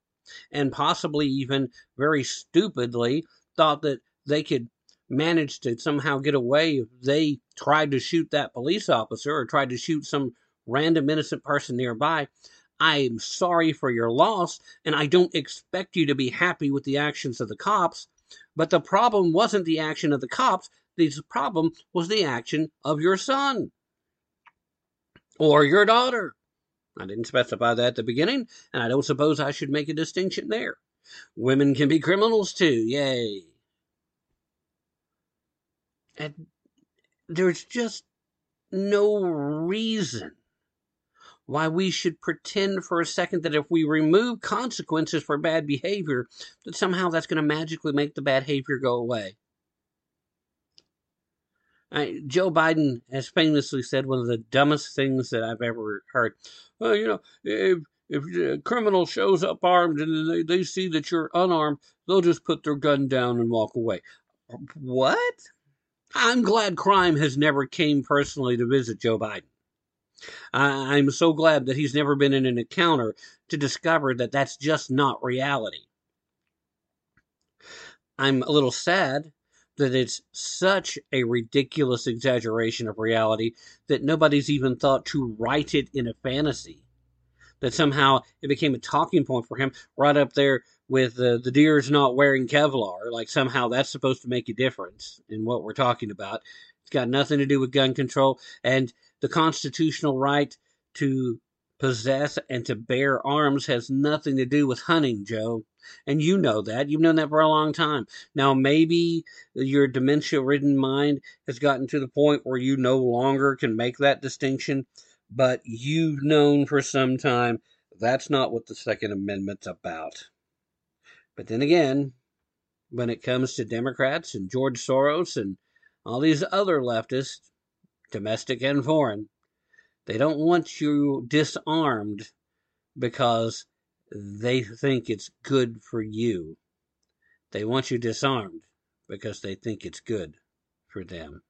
and possibly even very stupidly thought that they could manage to somehow get away if they tried to shoot that police officer or tried to shoot some random innocent person nearby. I'm sorry for your loss, and I don't expect you to be happy with the actions of the cops. But the problem wasn't the action of the cops, the problem was the action of your son or your daughter. I didn't specify that at the beginning, and I don't suppose I should make a distinction there. Women can be criminals too, yay. And there's just no reason why we should pretend for a second that if we remove consequences for bad behavior, that somehow that's going to magically make the bad behavior go away. I, Joe Biden has famously said one of the dumbest things that I've ever heard. Well, you know, if if a criminal shows up armed and they, they see that you're unarmed, they'll just put their gun down and walk away. What? I'm glad crime has never came personally to visit Joe Biden. I'm so glad that he's never been in an encounter to discover that that's just not reality. I'm a little sad that it's such a ridiculous exaggeration of reality that nobody's even thought to write it in a fantasy. That somehow it became a talking point for him, right up there with uh, the deer's not wearing Kevlar. Like somehow that's supposed to make a difference in what we're talking about. It's got nothing to do with gun control and the constitutional right to possess and to bear arms has nothing to do with hunting, Joe. And you know that. You've known that for a long time. Now, maybe your dementia ridden mind has gotten to the point where you no longer can make that distinction, but you've known for some time that's not what the Second Amendment's about. But then again, when it comes to Democrats and George Soros and all these other leftists, domestic and foreign, they don't want you disarmed because they think it's good for you. They want you disarmed because they think it's good for them.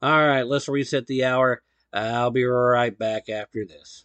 All right, let's reset the hour. I'll be right back after this.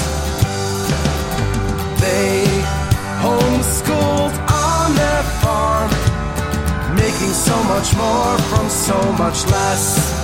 They homeschooled on their farm, making so much more from so much less.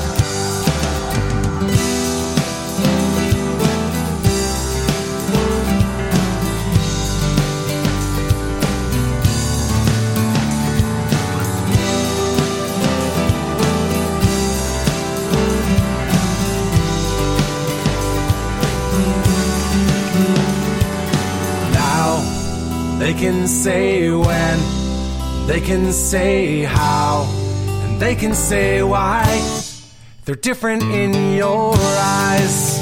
They can say when, they can say how, and they can say why. They're different in your eyes.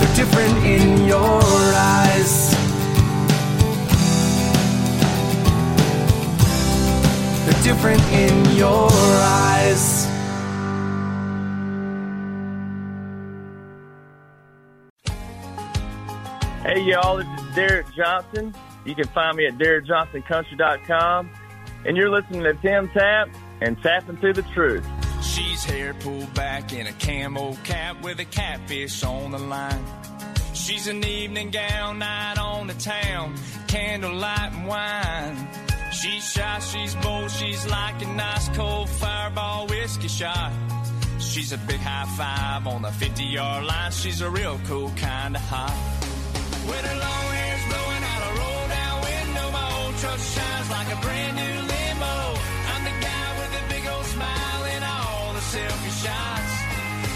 They're different in your eyes. They're different in your eyes. Hey y'all, this is Derek Johnson. You can find me at DerekJohnsonCountry.com. And you're listening to Tim Tapp and Tapp Into the Truth. She's hair pulled back in a camo cap with a catfish on the line. She's an evening gown night on the town, candlelight and wine. She's shy, she's bold, she's like a nice cold fireball whiskey shot. She's a big high five on the 50 yard line. She's a real cool kind of hot. With long hair's blowing out a roll down window, my old truck shines like a brand new limo. I'm the guy with the big old smile all the selfie shots.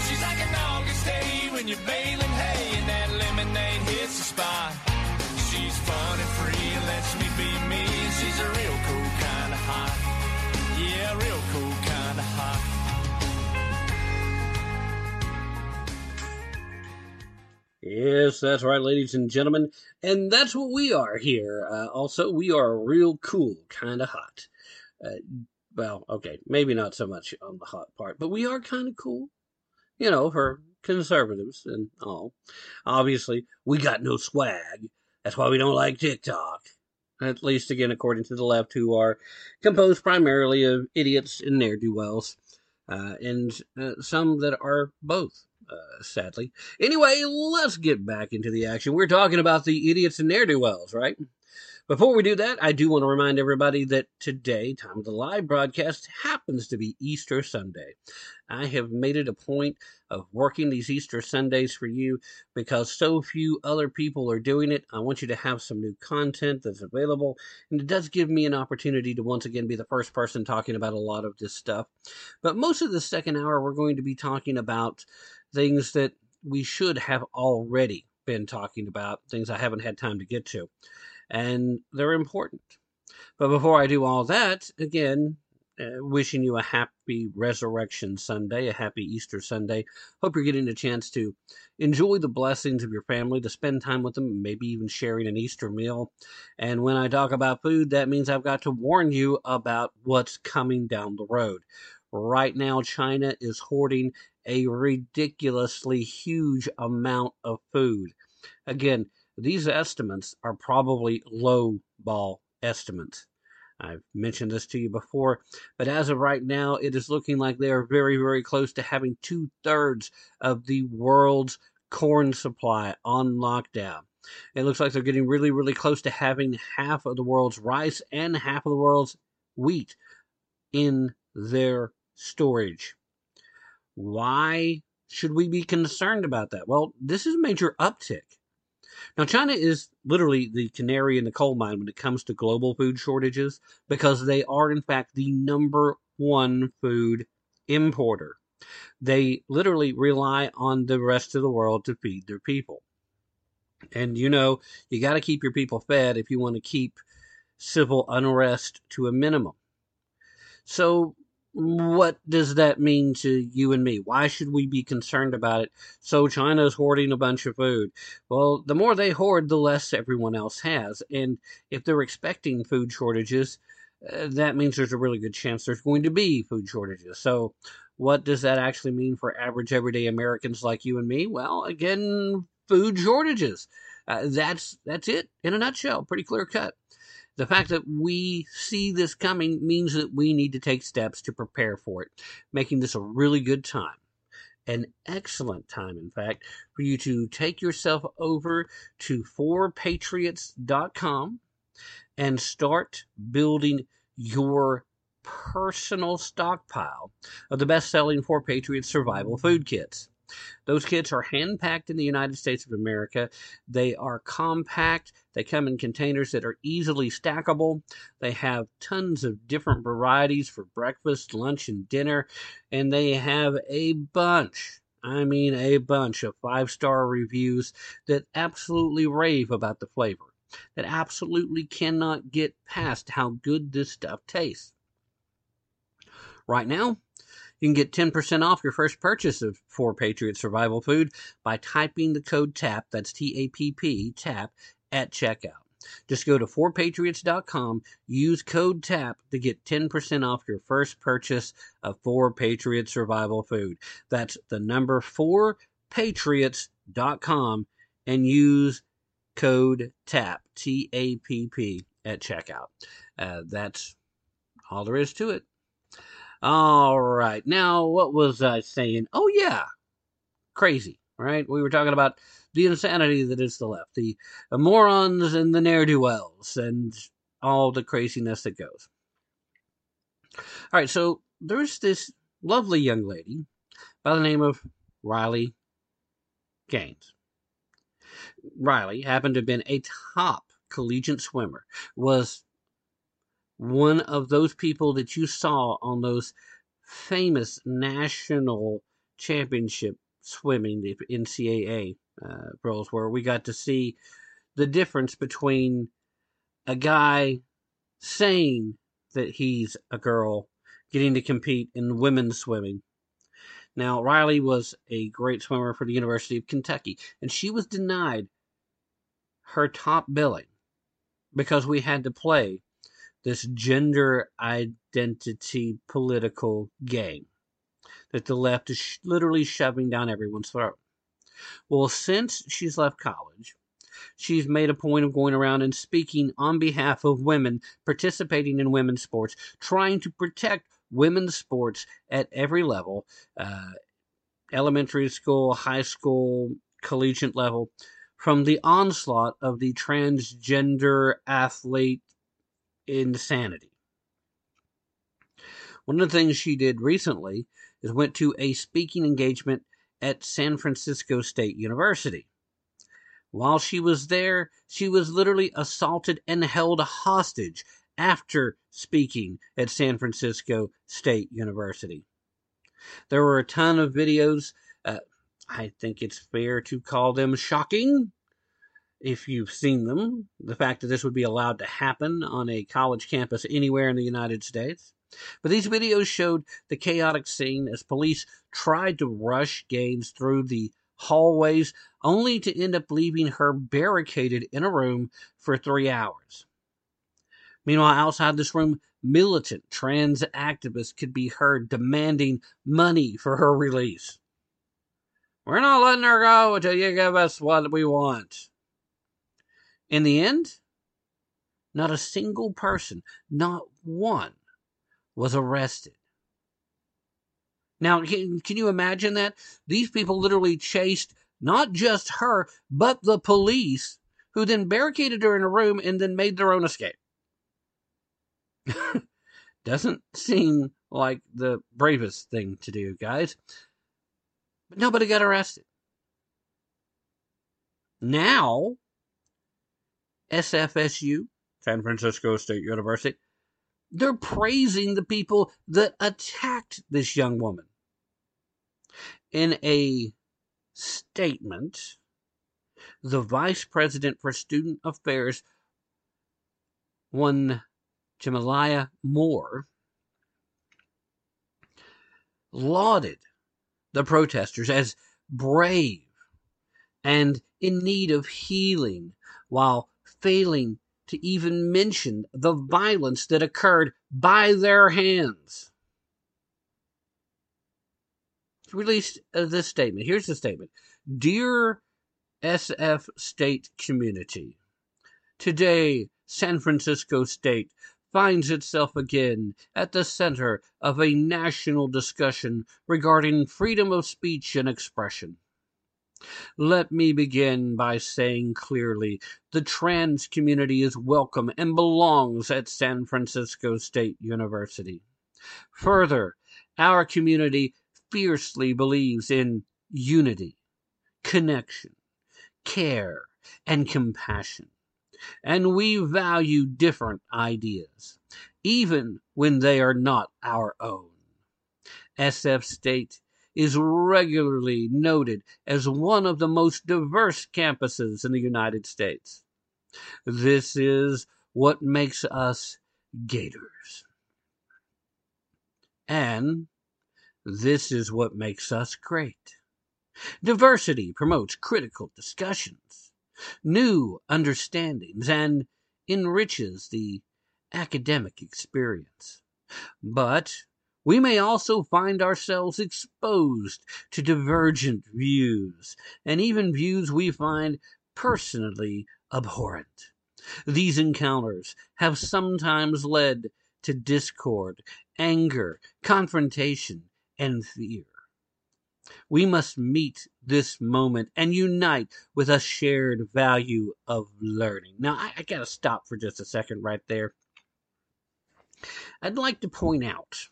She's like an August day when you're baling hay and that lemonade hits the spot. Yes, that's right, ladies and gentlemen. And that's what we are here. Uh, also, we are real cool, kind of hot. Uh, well, okay, maybe not so much on the hot part, but we are kind of cool. You know, for conservatives and all. Obviously, we got no swag. That's why we don't like TikTok. At least, again, according to the left, who are composed primarily of idiots and ne'er do wells, uh, and uh, some that are both uh, sadly. Anyway, let's get back into the action. We're talking about the idiots and ne'er do wells, right? Before we do that, I do want to remind everybody that today, time of the live broadcast, happens to be Easter Sunday. I have made it a point of working these Easter Sundays for you because so few other people are doing it. I want you to have some new content that's available, and it does give me an opportunity to once again be the first person talking about a lot of this stuff. But most of the second hour, we're going to be talking about things that we should have already been talking about, things I haven't had time to get to. And they're important. But before I do all that, again, uh, wishing you a happy Resurrection Sunday, a happy Easter Sunday. Hope you're getting a chance to enjoy the blessings of your family, to spend time with them, maybe even sharing an Easter meal. And when I talk about food, that means I've got to warn you about what's coming down the road. Right now, China is hoarding a ridiculously huge amount of food. Again, these estimates are probably low ball estimates. I've mentioned this to you before, but as of right now, it is looking like they are very, very close to having two thirds of the world's corn supply on lockdown. It looks like they're getting really, really close to having half of the world's rice and half of the world's wheat in their storage. Why should we be concerned about that? Well, this is a major uptick. Now, China is literally the canary in the coal mine when it comes to global food shortages because they are, in fact, the number one food importer. They literally rely on the rest of the world to feed their people. And you know, you got to keep your people fed if you want to keep civil unrest to a minimum. So, what does that mean to you and me? Why should we be concerned about it? So, China's hoarding a bunch of food. Well, the more they hoard, the less everyone else has. And if they're expecting food shortages, uh, that means there's a really good chance there's going to be food shortages. So, what does that actually mean for average everyday Americans like you and me? Well, again, food shortages. Uh, that's that's it in a nutshell. Pretty clear cut. The fact that we see this coming means that we need to take steps to prepare for it, making this a really good time. An excellent time, in fact, for you to take yourself over to 4patriots.com and start building your personal stockpile of the best selling Four Patriots survival food kits. Those kits are hand packed in the United States of America. They are compact. They come in containers that are easily stackable. They have tons of different varieties for breakfast, lunch, and dinner. And they have a bunch I mean, a bunch of five star reviews that absolutely rave about the flavor, that absolutely cannot get past how good this stuff tastes. Right now, you can get 10% off your first purchase of 4 Patriot Survival Food by typing the code TAPP, that's T A P P, TAPP, at checkout. Just go to 4patriots.com, use code TAPP to get 10% off your first purchase of 4 Patriot Survival Food. That's the number 4patriots.com and use code TAPP, T A P P, at checkout. Uh, that's all there is to it. All right. Now, what was I saying? Oh, yeah. Crazy, right? We were talking about the insanity that is the left, the morons and the ne'er do wells, and all the craziness that goes. All right. So, there's this lovely young lady by the name of Riley Gaines. Riley happened to have been a top collegiate swimmer, was one of those people that you saw on those famous national championship swimming, the NCAA uh, where we got to see the difference between a guy saying that he's a girl getting to compete in women's swimming. Now, Riley was a great swimmer for the University of Kentucky, and she was denied her top billing because we had to play this gender identity political game that the left is sh- literally shoving down everyone's throat. Well, since she's left college, she's made a point of going around and speaking on behalf of women participating in women's sports, trying to protect women's sports at every level uh, elementary school, high school, collegiate level from the onslaught of the transgender athlete insanity. One of the things she did recently is went to a speaking engagement at San Francisco State University. While she was there, she was literally assaulted and held hostage after speaking at San Francisco State University. There were a ton of videos. Uh, I think it's fair to call them shocking if you've seen them. The fact that this would be allowed to happen on a college campus anywhere in the United States. But these videos showed the chaotic scene as police tried to rush Gaines through the hallways, only to end up leaving her barricaded in a room for three hours. Meanwhile, outside this room, militant trans activists could be heard demanding money for her release. We're not letting her go until you give us what we want. In the end, not a single person, not one, was arrested. Now, can, can you imagine that? These people literally chased not just her, but the police, who then barricaded her in a room and then made their own escape. [laughs] Doesn't seem like the bravest thing to do, guys. But nobody got arrested. Now, SFSU, San Francisco State University, they're praising the people that attacked this young woman. In a statement, the vice president for student affairs, one Jamillah Moore, lauded the protesters as brave and in need of healing while failing to even mention the violence that occurred by their hands. Released uh, this statement. Here's the statement Dear SF State community, today San Francisco State finds itself again at the center of a national discussion regarding freedom of speech and expression. Let me begin by saying clearly the trans community is welcome and belongs at San Francisco State University. Further, our community fiercely believes in unity, connection, care, and compassion. And we value different ideas, even when they are not our own. SF State is regularly noted as one of the most diverse campuses in the United States. This is what makes us Gators. And this is what makes us great. Diversity promotes critical discussions, new understandings, and enriches the academic experience. But we may also find ourselves exposed to divergent views, and even views we find personally abhorrent. These encounters have sometimes led to discord, anger, confrontation, and fear. We must meet this moment and unite with a shared value of learning. Now, I, I got to stop for just a second right there. I'd like to point out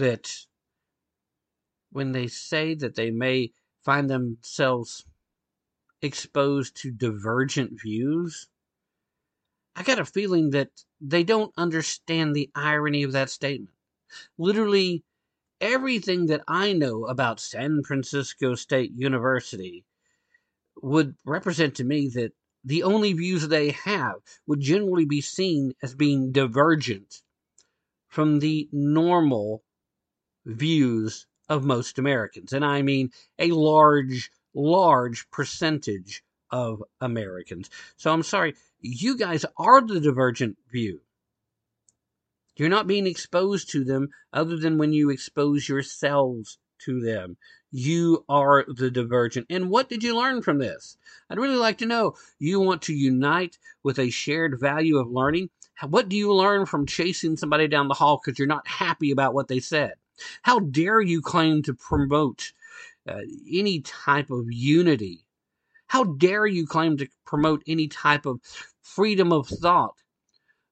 that when they say that they may find themselves exposed to divergent views, I got a feeling that they don't understand the irony of that statement. Literally, everything that I know about San Francisco State University would represent to me that the only views they have would generally be seen as being divergent from the normal views of most Americans. And I mean a large, large percentage of Americans. So I'm sorry, you guys are the divergent view. You're not being exposed to them other than when you expose yourselves to them. You are the divergent. And what did you learn from this? I'd really like to know. You want to unite with a shared value of learning? What do you learn from chasing somebody down the hall because you're not happy about what they said? How dare you claim to promote uh, any type of unity? How dare you claim to promote any type of freedom of thought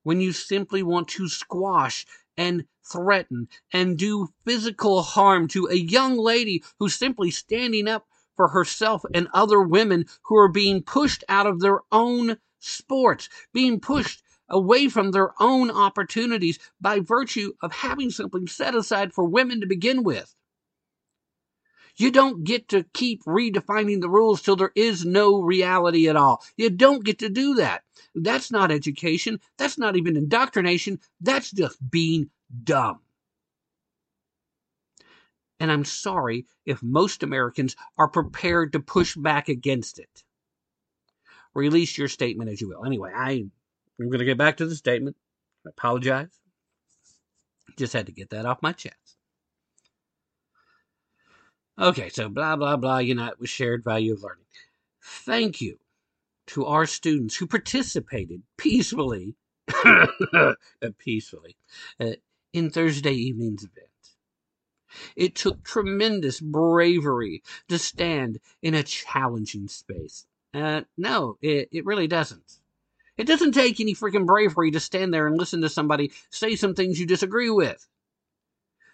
when you simply want to squash and threaten and do physical harm to a young lady who's simply standing up for herself and other women who are being pushed out of their own sports, being pushed away from their own opportunities by virtue of having something set aside for women to begin with. You don't get to keep redefining the rules till there is no reality at all. You don't get to do that. That's not education. That's not even indoctrination. That's just being dumb. And I'm sorry if most Americans are prepared to push back against it. Release your statement as you will. Anyway, I, I'm going to get back to the statement. I apologize. Just had to get that off my chest. Okay, so blah, blah, blah, unite with shared value of learning. Thank you to our students who participated peacefully, [coughs] peacefully, uh, in Thursday evening's event. It took tremendous bravery to stand in a challenging space. Uh, no, it, it really doesn't. It doesn't take any freaking bravery to stand there and listen to somebody say some things you disagree with.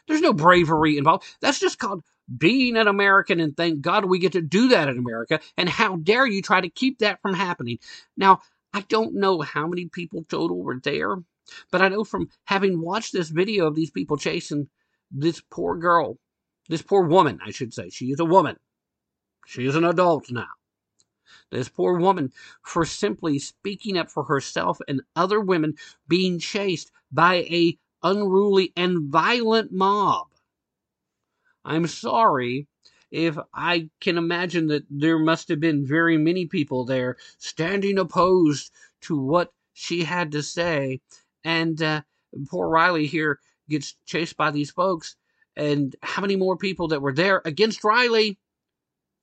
There's no bravery involved. That's just called being an American, and thank God we get to do that in America. And how dare you try to keep that from happening? Now, I don't know how many people total were there, but I know from having watched this video of these people chasing this poor girl, this poor woman, I should say. She is a woman. She is an adult now. This poor woman for simply speaking up for herself and other women being chased by a unruly and violent mob. I'm sorry if I can imagine that there must have been very many people there standing opposed to what she had to say. And uh, poor Riley here gets chased by these folks. And how many more people that were there against Riley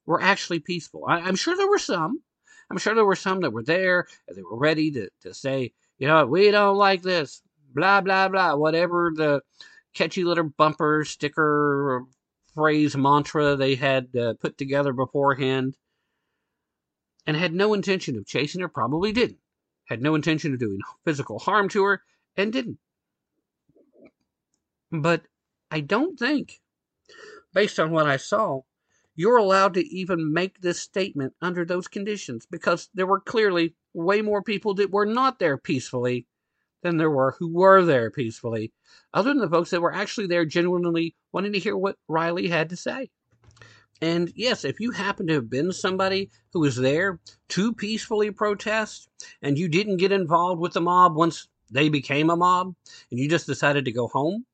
were actually peaceful? I, I'm sure there were some. I'm sure there were some that were there and they were ready to, to say, you know, we don't like this, blah, blah, blah, whatever the catchy little bumper, sticker, phrase, mantra they had uh, put together beforehand and had no intention of chasing her, probably didn't. Had no intention of doing physical harm to her and didn't. But I don't think, based on what I saw, you're allowed to even make this statement under those conditions because there were clearly way more people that were not there peacefully than there were who were there peacefully, other than the folks that were actually there genuinely wanting to hear what Riley had to say. And yes, if you happen to have been somebody who was there to peacefully protest and you didn't get involved with the mob once they became a mob and you just decided to go home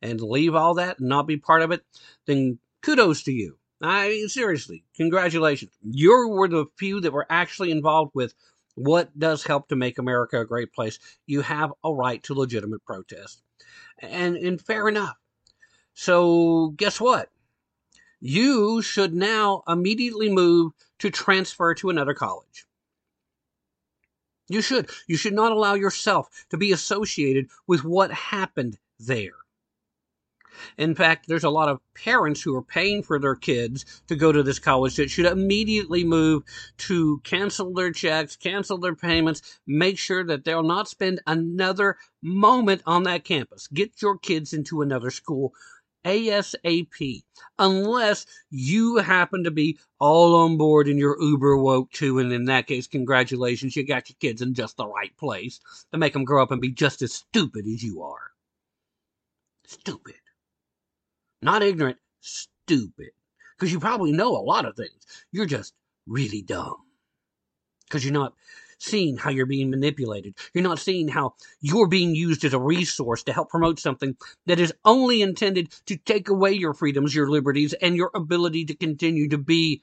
and leave all that and not be part of it, then kudos to you. I mean, seriously, congratulations. You were the few that were actually involved with what does help to make America a great place. You have a right to legitimate protest. And, and fair enough. So, guess what? You should now immediately move to transfer to another college. You should. You should not allow yourself to be associated with what happened there. In fact, there's a lot of parents who are paying for their kids to go to this college that should immediately move to cancel their checks, cancel their payments, make sure that they'll not spend another moment on that campus. Get your kids into another school ASAP. Unless you happen to be all on board and you're uber woke too, and in that case, congratulations, you got your kids in just the right place to make them grow up and be just as stupid as you are. Stupid. Not ignorant, stupid. Because you probably know a lot of things. You're just really dumb. Because you're not seeing how you're being manipulated. You're not seeing how you're being used as a resource to help promote something that is only intended to take away your freedoms, your liberties, and your ability to continue to be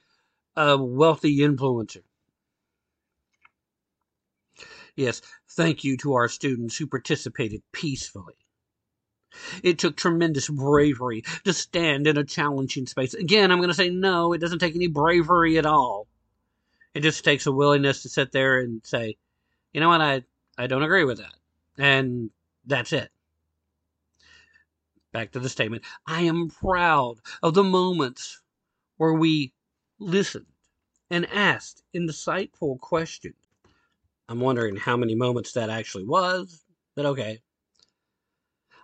a wealthy influencer. Yes, thank you to our students who participated peacefully. It took tremendous bravery to stand in a challenging space. Again, I'm going to say no, it doesn't take any bravery at all. It just takes a willingness to sit there and say, you know what, I, I don't agree with that. And that's it. Back to the statement. I am proud of the moments where we listened and asked insightful questions. I'm wondering how many moments that actually was, but okay.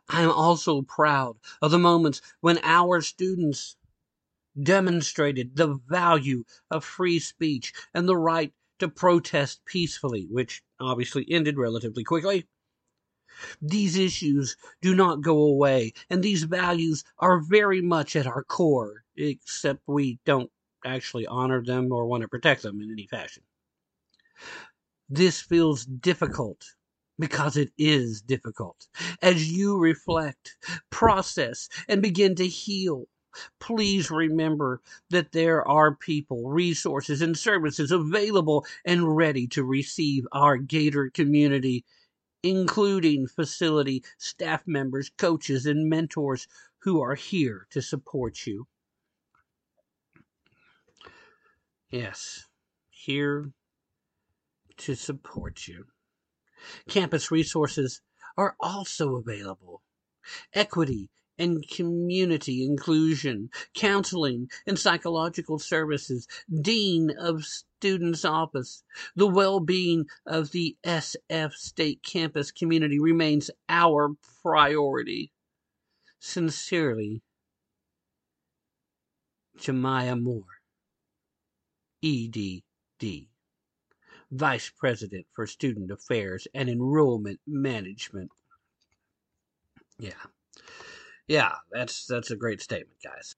I am also proud of the moments when our students demonstrated the value of free speech and the right to protest peacefully, which obviously ended relatively quickly. These issues do not go away, and these values are very much at our core, except we don't actually honor them or want to protect them in any fashion. This feels difficult because it is difficult. As you reflect, process, and begin to heal, please remember that there are people, resources, and services available and ready to receive our Gator community, including facility staff members, coaches, and mentors who are here to support you. Yes, here to support you. Campus resources are also available. Equity and community inclusion, counseling and psychological services, Dean of Students Office. The well being of the SF State Campus community remains our priority. Sincerely, Jamillah Moore, EDD. Vice President for Student Affairs and Enrollment Management. Yeah. Yeah, that's that's a great statement, guys.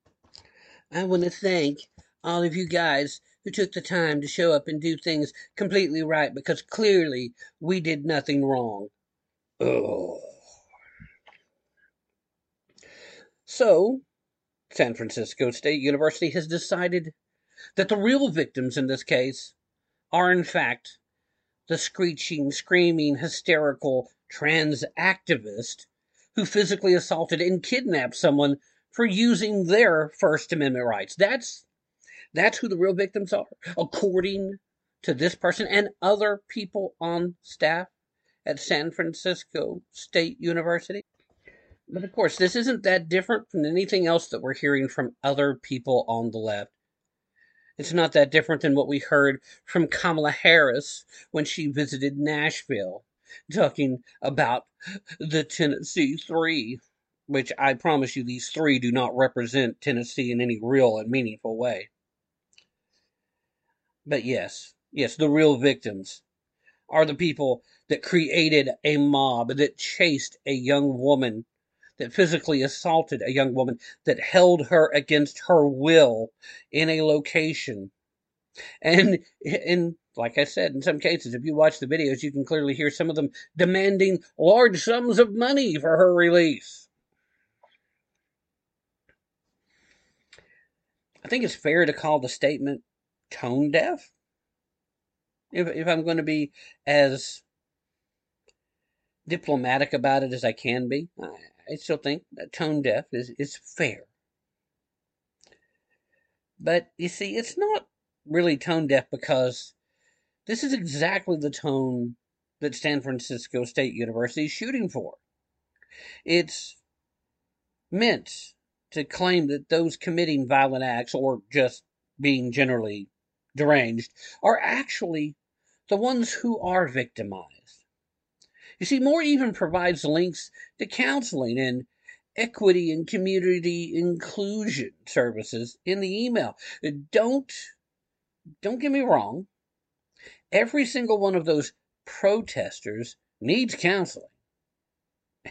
I want to thank all of you guys who took the time to show up and do things completely right because clearly we did nothing wrong. Oh. So, San Francisco State University has decided that the real victims in this case are in fact the screeching, screaming, hysterical trans activist who physically assaulted and kidnapped someone for using their First Amendment rights. That's that's who the real victims are, according to this person and other people on staff at San Francisco State University. But of course, this isn't that different from anything else that we're hearing from other people on the left. It's not that different than what we heard from Kamala Harris when she visited Nashville, talking about the Tennessee Three, which I promise you these three do not represent Tennessee in any real and meaningful way. But yes, yes, the real victims are the people that created a mob, that chased a young woman, that physically assaulted a young woman, that held her against her will in a location. And, and like I said, in some cases, if you watch the videos, you can clearly hear some of them demanding large sums of money for her release. I think it's fair to call the statement tone deaf. If, if I'm going to be as diplomatic about it as I can be, I, still think that tone deaf is, is fair. But you see, it's not really tone deaf because this is exactly the tone that San Francisco State University is shooting for. It's meant to claim that those committing violent acts or just being generally deranged are actually the ones who are victimized. You see, Moore even provides links to counseling and equity and community inclusion services in the email. Don't don't get me wrong. Every single one of those protesters needs counseling.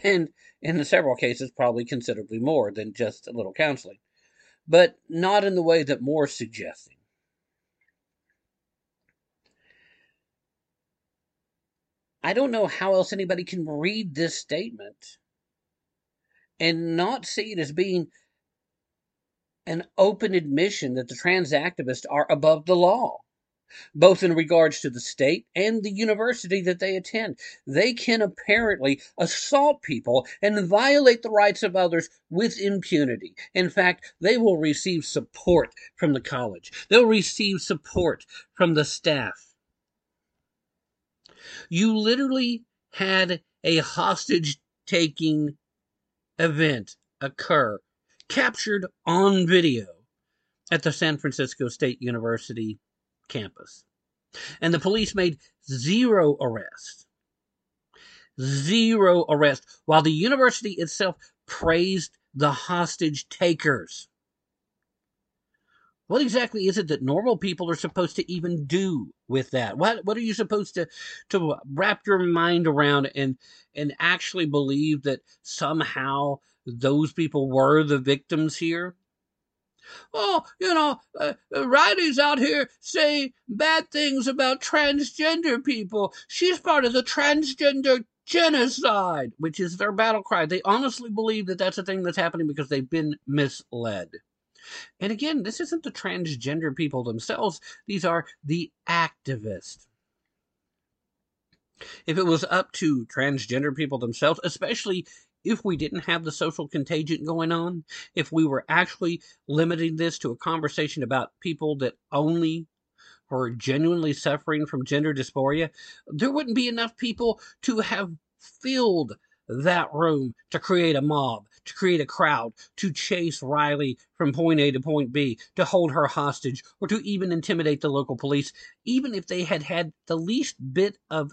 And in several cases, probably considerably more than just a little counseling. But not in the way that Moore's suggesting. I don't know how else anybody can read this statement and not see it as being an open admission that the trans activists are above the law, both in regards to the state and the university that they attend. They can apparently assault people and violate the rights of others with impunity. In fact, they will receive support from the college, they'll receive support from the staff. You literally had a hostage taking event occur, captured on video at the San Francisco State University campus. And the police made zero arrests. Zero arrests, while the university itself praised the hostage takers. What exactly is it that normal people are supposed to even do with that? What what are you supposed to to wrap your mind around and and actually believe that somehow those people were the victims here? Oh, you know, uh, Riley's out here saying bad things about transgender people. She's part of the transgender genocide, which is their battle cry. They honestly believe that that's a thing that's happening because they've been misled. And again, this isn't the transgender people themselves, these are the activists. If it was up to transgender people themselves, especially if we didn't have the social contagion going on, if we were actually limiting this to a conversation about people that only were genuinely suffering from gender dysphoria, there wouldn't be enough people to have filled that room to create a mob, to create a crowd, to chase Riley from point A to point B, to hold her hostage, or to even intimidate the local police, even if they had had the least bit of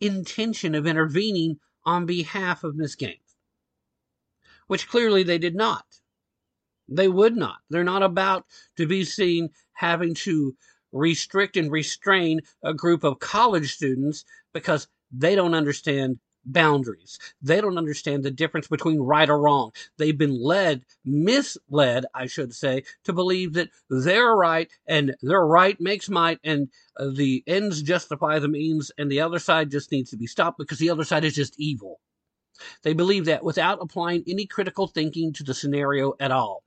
intention of intervening on behalf of Miss Gaines. Which clearly they did not. They would not. They're not about to be seen having to restrict and restrain a group of college students because they don't understand boundaries. They don't understand the difference between right or wrong. They've been led, misled, I should say, to believe that they're right and their right makes might and the ends justify the means and the other side just needs to be stopped because the other side is just evil. They believe that without applying any critical thinking to the scenario at all.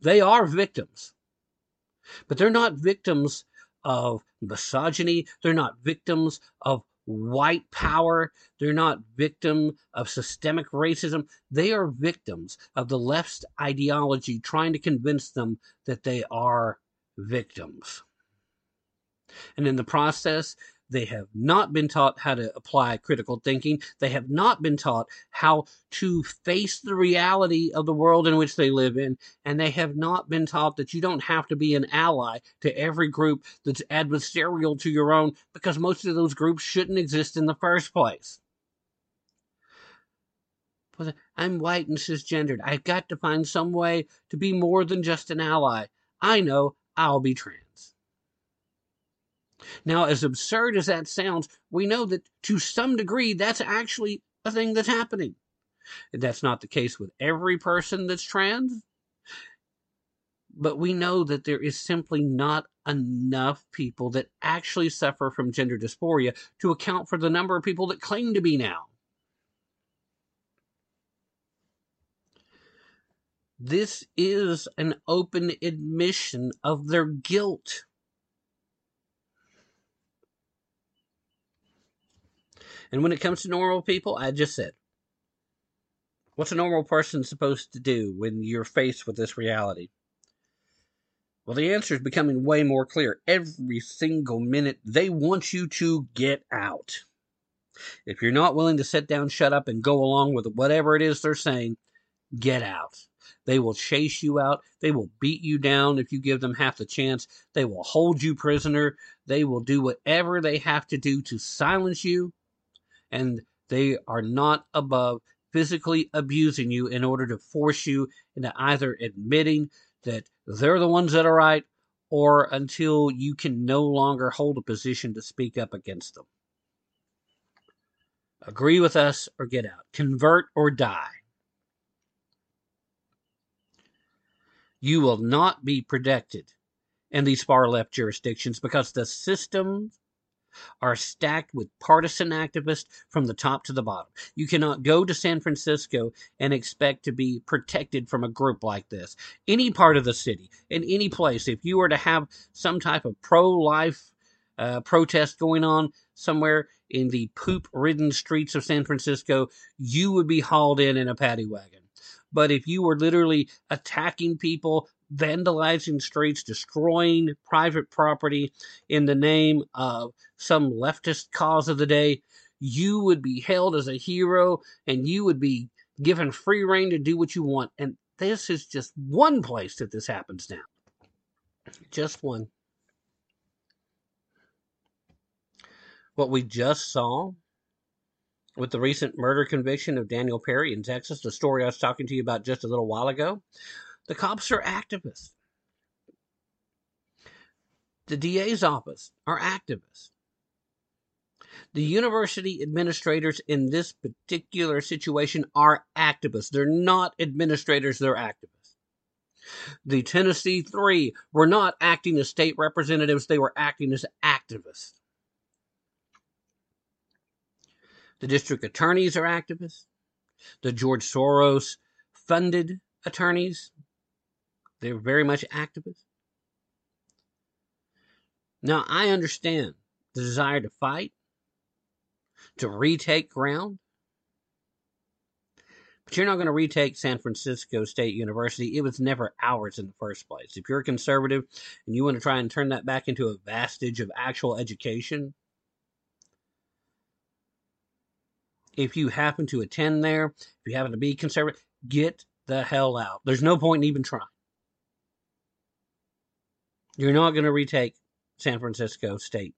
They are victims, but they're not victims of misogyny. They're not victims of white power. They're not victim of systemic racism. They are victims of the left's ideology trying to convince them that they are victims. And in the process, they have not been taught how to apply critical thinking. They have not been taught how to face the reality of the world in which they live in. And they have not been taught that you don't have to be an ally to every group that's adversarial to your own because most of those groups shouldn't exist in the first place. I'm white and cisgendered. I've got to find some way to be more than just an ally. I know I'll be trans. Now, as absurd as that sounds, we know that to some degree that's actually a thing that's happening. That's not the case with every person that's trans, but we know that there is simply not enough people that actually suffer from gender dysphoria to account for the number of people that claim to be now. This is an open admission of their guilt. And when it comes to normal people, I just said, what's a normal person supposed to do when you're faced with this reality? Well, the answer is becoming way more clear. Every single minute, they want you to get out. If you're not willing to sit down, shut up, and go along with whatever it is they're saying, get out. They will chase you out. They will beat you down if you give them half the chance. They will hold you prisoner. They will do whatever they have to do to silence you. And they are not above physically abusing you in order to force you into either admitting that they're the ones that are right or until you can no longer hold a position to speak up against them. Agree with us or get out. Convert or die. You will not be protected in these far left jurisdictions because the systems are stacked with partisan activists from the top to the bottom. You cannot go to San Francisco and expect to be protected from a group like this. Any part of the city, in any place, if you were to have some type of pro life uh, protest going on somewhere in the poop ridden streets of San Francisco, you would be hauled in in a paddy wagon. But if you were literally attacking people, vandalizing streets, destroying private property in the name of some leftist cause of the day, you would be hailed as a hero and you would be given free reign to do what you want. And this is just one place that this happens now. Just one. What we just saw with the recent murder conviction of Daniel Perry in Texas, the story I was talking to you about just a little while ago, the cops are activists. The DA's office are activists. The university administrators in this particular situation are activists. They're not administrators, they're activists. The Tennessee Three were not acting as state representatives, they were acting as activists. The district attorneys are activists. The George Soros funded attorneys, they're very much activists. Now, I understand the desire to fight, to retake ground, but you're not going to retake San Francisco State University. It was never ours in the first place. If you're a conservative and you want to try and turn that back into a vestige of actual education, if you happen to attend there, if you happen to be conservative, get the hell out. There's no point in even trying. You're not going to retake San Francisco State.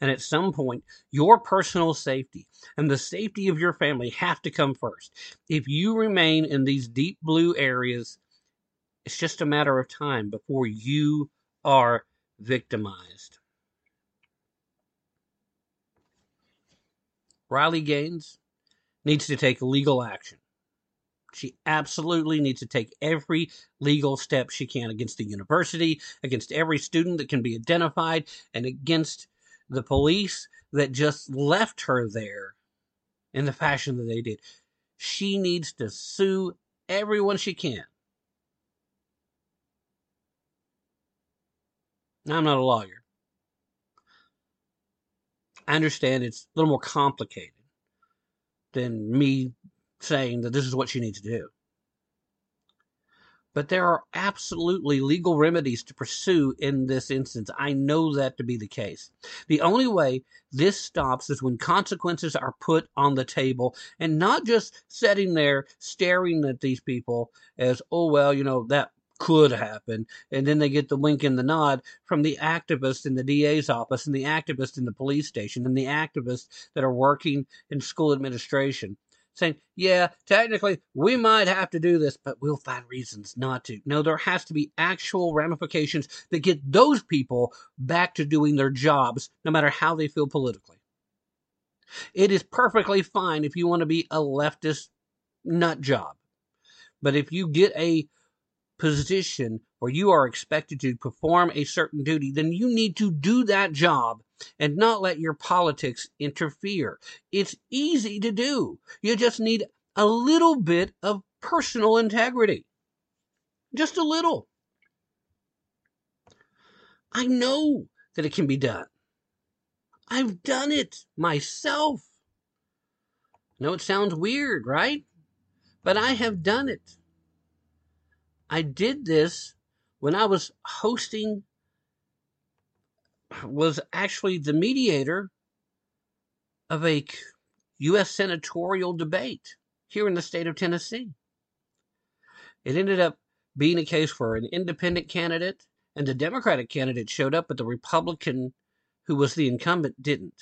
And at some point, your personal safety and the safety of your family have to come first. If you remain in these deep blue areas, it's just a matter of time before you are victimized. Riley Gaines needs to take legal action. She absolutely needs to take every legal step she can against the university, against every student that can be identified, and against the police that just left her there in the fashion that they did. She needs to sue everyone she can. Now, I'm not a lawyer. I understand it's a little more complicated than me saying that this is what you need to do. But there are absolutely legal remedies to pursue in this instance. I know that to be the case. The only way this stops is when consequences are put on the table and not just sitting there staring at these people as, oh, well, you know, that could happen. And then they get the wink and the nod from the activists in the DA's office and the activists in the police station and the activists that are working in school administration saying, yeah, technically we might have to do this, but we'll find reasons not to. No, there has to be actual ramifications that get those people back to doing their jobs, no matter how they feel politically. It is perfectly fine if you want to be a leftist nut job. But if you get a position where you are expected to perform a certain duty, then you need to do that job and not let your politics interfere. It's easy to do. You just need a little bit of personal integrity. Just a little. I know that it can be done. I've done it myself. I know it sounds weird, right? But I have done it. I did this when I was hosting, was actually the mediator of a U.S. senatorial debate here in the state of Tennessee. It ended up being a case where an independent candidate and the Democratic candidate showed up, but the Republican who was the incumbent didn't.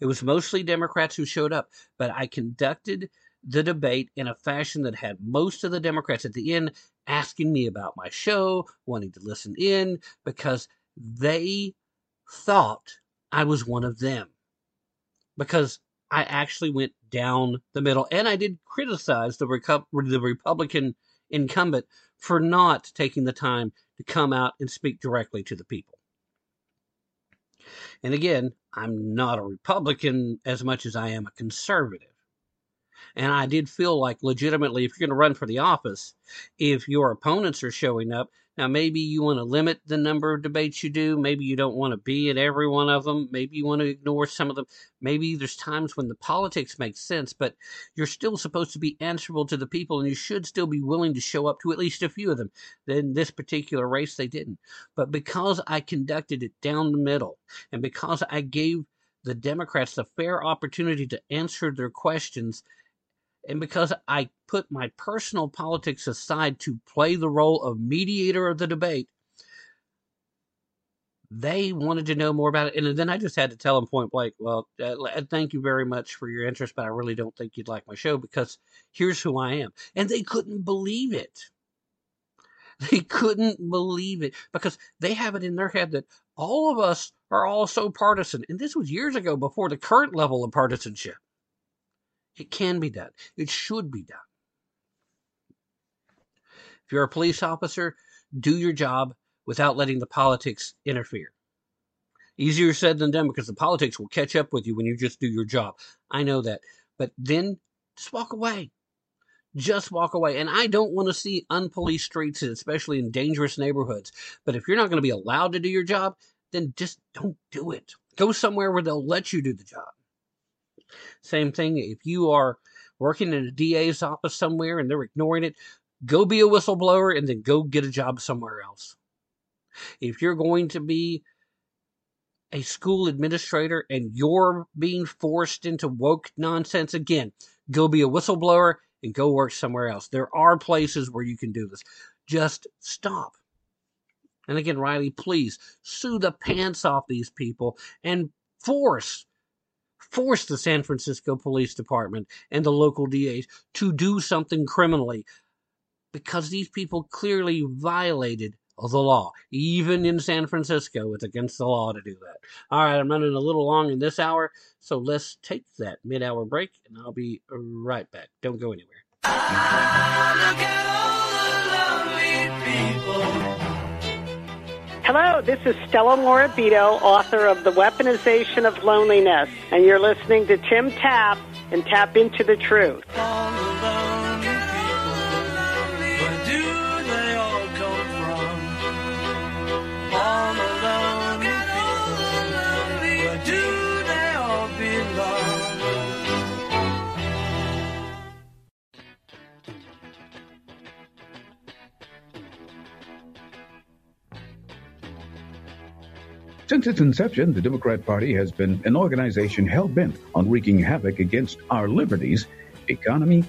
It was mostly Democrats who showed up, but I conducted the debate in a fashion that had most of the Democrats at the end asking me about my show, wanting to listen in, because they thought I was one of them. Because I actually went down the middle, and I did criticize the, Recu- the Republican incumbent for not taking the time to come out and speak directly to the people. And again, I'm not a Republican as much as I am a conservative. And I did feel like legitimately, if you're going to run for the office, if your opponents are showing up, now maybe you want to limit the number of debates you do. Maybe you don't want to be at every one of them. Maybe you want to ignore some of them. Maybe there's times when the politics makes sense, but you're still supposed to be answerable to the people and you should still be willing to show up to at least a few of them. In this particular race, they didn't. But because I conducted it down the middle and because I gave the Democrats the fair opportunity to answer their questions and because I put my personal politics aside to play the role of mediator of the debate, they wanted to know more about it. And then I just had to tell them point blank, well, uh, thank you very much for your interest, but I really don't think you'd like my show because here's who I am. And they couldn't believe it. [laughs] They couldn't believe it because they have it in their head that all of us are all so partisan. And this was years ago before the current level of partisanship. It can be done. It should be done. If you're a police officer, do your job without letting the politics interfere. Easier said than done because the politics will catch up with you when you just do your job. I know that. But then just walk away. Just walk away. And I don't want to see unpoliced streets, especially in dangerous neighborhoods. But if you're not going to be allowed to do your job, then just don't do it. Go somewhere where they'll let you do the job. Same thing if you are working in a DA's office somewhere and they're ignoring it, go be a whistleblower and then go get a job somewhere else. If you're going to be a school administrator and you're being forced into woke nonsense again, go be a whistleblower and go work somewhere else. There are places where you can do this. Just stop. And again, Riley, please sue the pants off these people and force force the San Francisco Police Department and the local DAs to do something criminally because these people clearly violated the law. Even in San Francisco, it's against the law to do that. All right, I'm running a little long in this hour, so let's take that mid hour break and I'll be right back. Don't go anywhere. Hello, this is Stella Morabito, author of The Weaponization of Loneliness, and you're listening to Tim Tapp and Tapp Into the Truth. Since its inception, the Democrat Party has been an organization hell bent on wreaking havoc against our liberties, economy,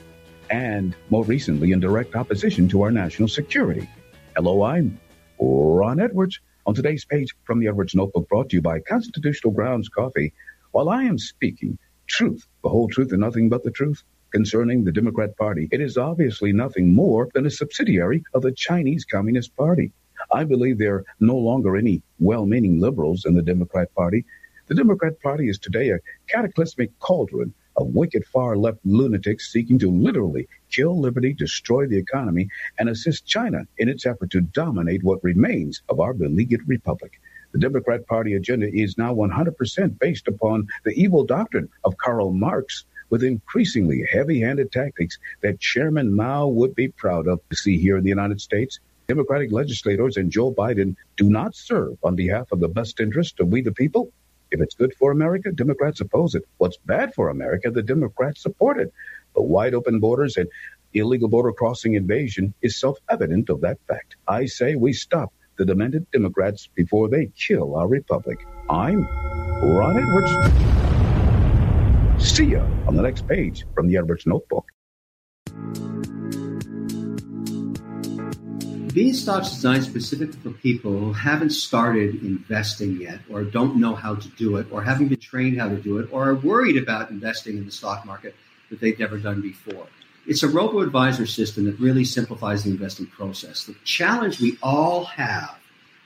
and more recently in direct opposition to our national security. Hello, I'm Ron Edwards. On today's page from the Edwards Notebook brought to you by Constitutional Grounds Coffee, while I am speaking truth the whole truth and nothing but the truth? Concerning the Democrat Party, it is obviously nothing more than a subsidiary of the Chinese Communist Party. I believe there are no longer any well meaning liberals in the Democrat Party. The Democrat Party is today a cataclysmic cauldron of wicked far left lunatics seeking to literally kill liberty, destroy the economy, and assist China in its effort to dominate what remains of our beleaguered republic. The Democrat Party agenda is now 100% based upon the evil doctrine of Karl Marx with increasingly heavy handed tactics that Chairman Mao would be proud of to see here in the United States. Democratic legislators and Joe Biden do not serve on behalf of the best interest of we the people. If it's good for America, Democrats oppose it. What's bad for America, the Democrats support it. The wide open borders and illegal border crossing invasion is self evident of that fact. I say we stop the demented Democrats before they kill our republic. I'm Ron Edwards. See you on the next page from the Edwards Notebook. Beanstox is designed specifically for people who haven't started investing yet, or don't know how to do it, or haven't been trained how to do it, or are worried about investing in the stock market that they've never done before. It's a robo advisor system that really simplifies the investing process. The challenge we all have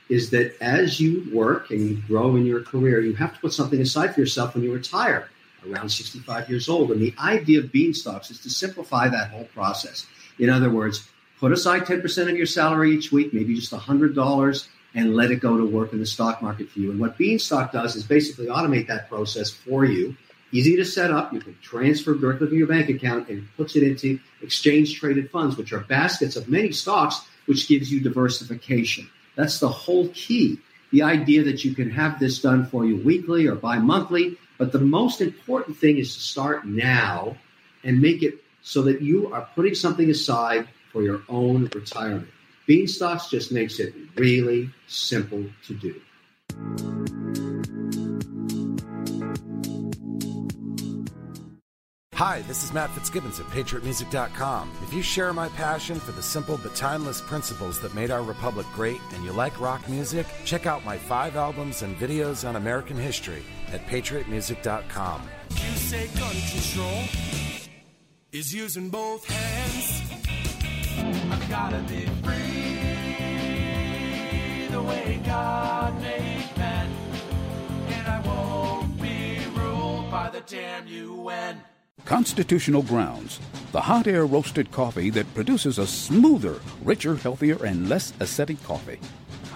is that as you work and you grow in your career, you have to put something aside for yourself when you retire around 65 years old. And the idea of Beanstox is to simplify that whole process. In other words, put aside 10% of your salary each week, maybe just $100, and let it go to work in the stock market for you. And what Beanstox does is basically automate that process for you. Easy to set up. You can transfer directly from your bank account and puts it into exchange traded funds, which are baskets of many stocks, which gives you diversification. That's the whole key. The idea that you can have this done for you weekly or bi monthly. But the most important thing is to start now and make it so that you are putting something aside for your own retirement. Beanstox just makes it really simple to do. Hi, this is Matt Fitzgibbons at PatriotMusic.com. If you share my passion for the simple but timeless principles that made our republic great and you like rock music, check out my five albums and videos on American history at PatriotMusic.com. You say gun control is using both hands. I've gotta be free the way God made man, and I won't be ruled by the damn UN. Constitutional Grounds, the hot air roasted coffee that produces a smoother, richer, healthier, and less acidic coffee.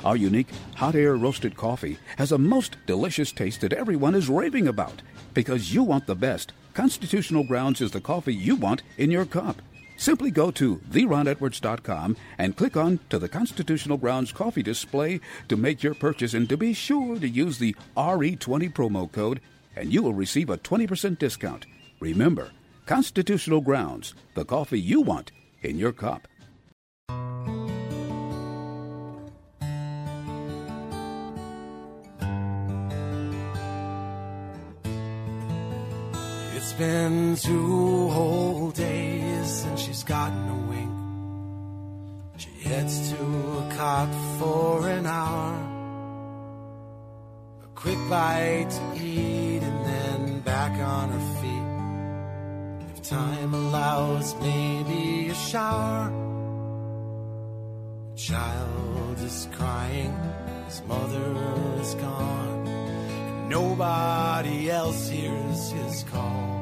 Our unique hot air roasted coffee has a most delicious taste that everyone is raving about. Because you want the best, Constitutional Grounds is the coffee you want in your cup. Simply go to theronedwards.com and click on to the Constitutional Grounds coffee display to make your purchase and to be sure to use the RE20 promo code and you will receive a 20% discount. Remember, Constitutional Grounds, the coffee you want in your cup. Been two whole days since she's gotten a wink. She heads to a cot for an hour. A quick bite to eat and then back on her feet. If time allows, maybe a shower. The child is crying, his mother is gone. And nobody else hears his call.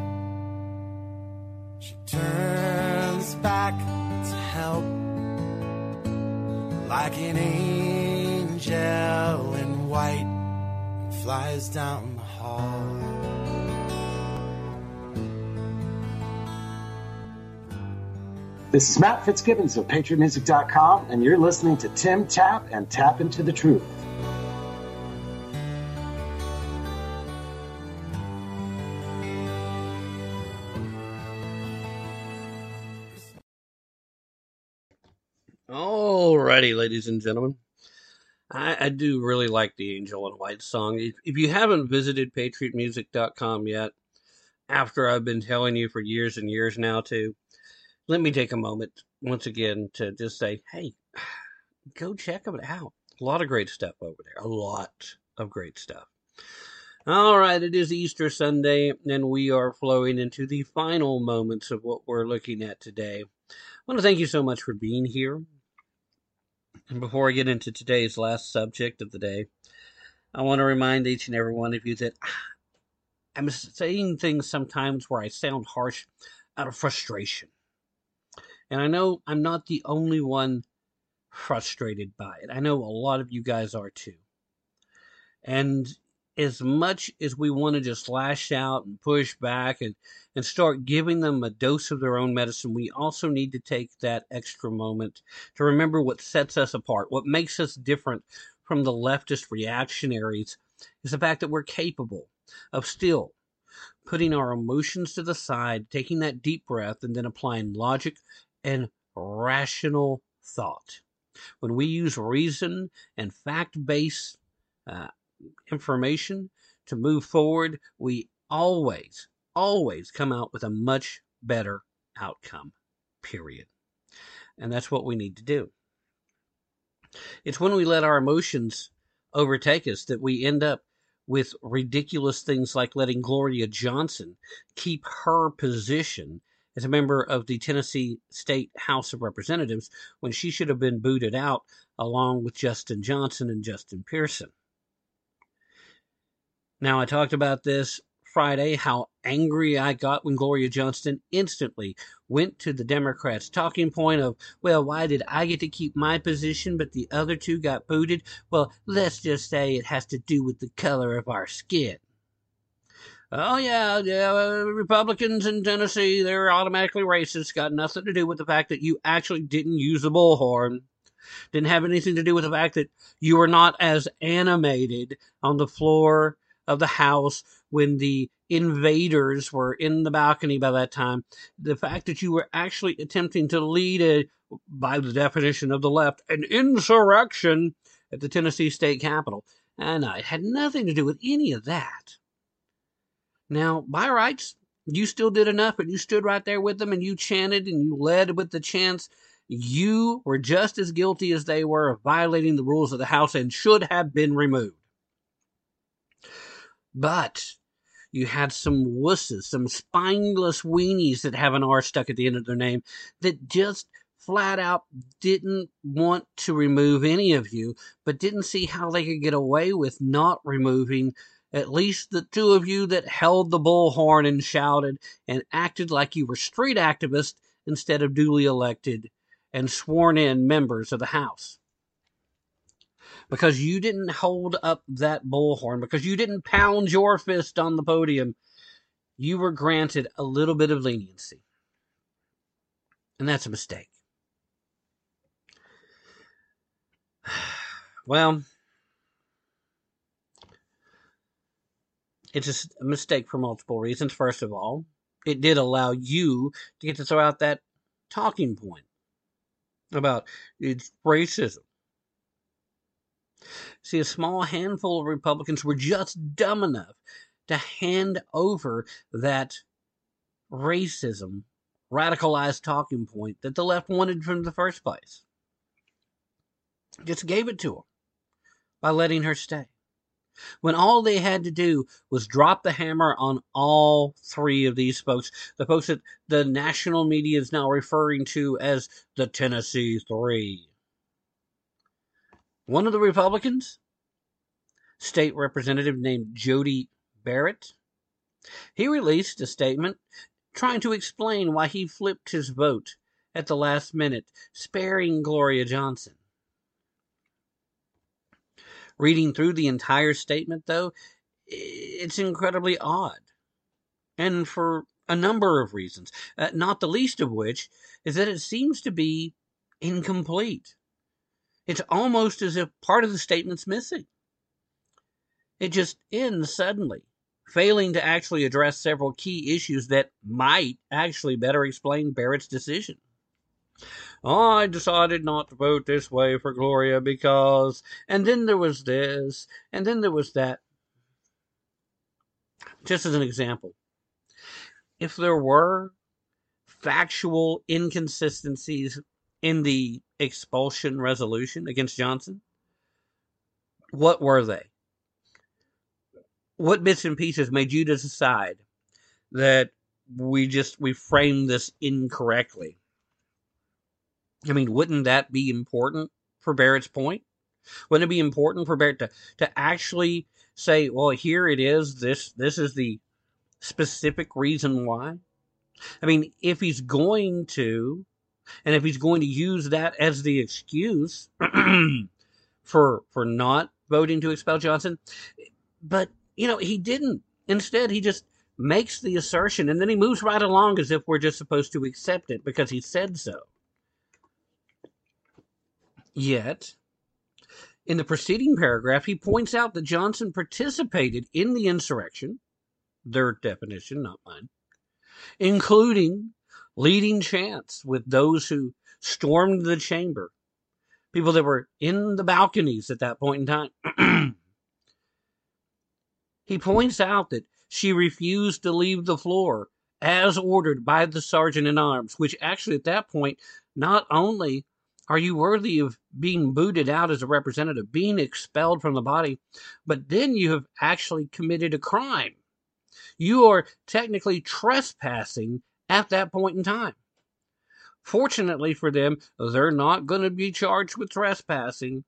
Turns back to help like an angel in white flies down the hall. This is Matt Fitzgibbons of PatriotMusic.com, and you're listening to Tim Tapp and Tapp into the Truth. Alrighty, ladies and gentlemen. I, I do really like the Angel in White song. If, if you haven't visited patriotmusic.com yet, after I've been telling you for years and years now to, let me take a moment once again to just say, hey, [sighs] go check them out. A lot of great stuff over there. A lot of great stuff. All right, it is Easter Sunday, and we are flowing into the final moments of what we're looking at today. I want to thank you so much for being here. And before I get into today's last subject of the day, I want to remind each and every one of you that [sighs] I'm saying things sometimes where I sound harsh out of frustration. And I know I'm not the only one frustrated by it. I know a lot of you guys are too. And as much as we want to just lash out and push back and, and start giving them a dose of their own medicine, we also need to take that extra moment to remember what sets us apart, what makes us different from the leftist reactionaries is the fact that we're capable of still putting our emotions to the side, taking that deep breath, and then applying logic and rational thought. When we use reason and fact based uh, information to move forward, we always, always come out with a much better outcome, period. And that's what we need to do. It's when we let our emotions overtake us that we end up with ridiculous things like letting Gloria Johnson keep her position as a member of the Tennessee State House of Representatives when she should have been booted out along with Justin Johnson and Justin Pearson. Now, I talked about this Friday, how angry I got when Gloria Johnson instantly went to the Democrats' talking point of, well, why did I get to keep my position, but the other two got booted? Well, let's just say it has to do with the color of our skin. Oh, yeah, yeah, uh, Republicans in Tennessee, they're automatically racist. Got nothing to do with the fact that you actually didn't use the bullhorn. Didn't have anything to do with the fact that you were not as animated on the floor of the house when the invaders were in the balcony by that time. The fact that you were actually attempting to lead a, by the definition of the left, an insurrection at the Tennessee state capitol. And it had nothing to do with any of that. Now, by rights, you still did enough and you stood right there with them and you chanted and you led with the chants. You were just as guilty as they were of violating the rules of the House and should have been removed. But you had some wusses, some spineless weenies that have an R stuck at the end of their name that just flat out didn't want to remove any of you, but didn't see how they could get away with not removing at least the two of you that held the bullhorn and shouted and acted like you were street activists instead of duly elected and sworn in members of the House because you didn't hold up that bullhorn, because you didn't pound your fist on the podium, you were granted a little bit of leniency. And that's a mistake. [sighs] Well, it's a mistake for multiple reasons. First of all, it did allow you to get to throw out that talking point about it's racism. See, a small handful of Republicans were just dumb enough to hand over that racism, radicalized talking point that the left wanted from the first place. Just gave it to her by letting her stay. When all they had to do was drop the hammer on all three of these folks, the folks that the national media is now referring to as the Tennessee Three. One of the Republicans, state representative named Jody Barrett, he released a statement trying to explain why he flipped his vote at the last minute, sparing Gloria Johnson. Reading through the entire statement, though, it's incredibly odd. And for a number of reasons, uh, not the least of which is that it seems to be incomplete. It's almost as if part of the statement's missing. It just ends suddenly, failing to actually address several key issues that might actually better explain Barrett's decision. I decided not to vote this way for Gloria because, and then there was this, and then there was that. Just as an example, if there were factual inconsistencies in the expulsion resolution against Johnson? What were they? what bits and pieces made you decide that we just we framed this incorrectly? I mean, wouldn't that be important for Barrett's point? Wouldn't it be important for Barrett to, to actually say, well, here it is, this this is the specific reason why? I mean, if he's going to, and if he's going to use that as the excuse [clears throat] for for not voting to expel Johnson, but you know, he didn't. Instead, he just makes the assertion and then he moves right along as if we're just supposed to accept it because he said so. Yet, in the preceding paragraph, he points out that Johnson participated in the insurrection, their definition, not mine, including leading chants with those who stormed the chamber, people that were in the balconies at that point in time. [clears throat] he points out that she refused to leave the floor as ordered by the sergeant in arms, which actually at that point not only are you worthy of being booted out as a representative, being expelled from the body? But then you have actually committed a crime. You are technically trespassing at that point in time. Fortunately for them, they're not going to be charged with trespassing.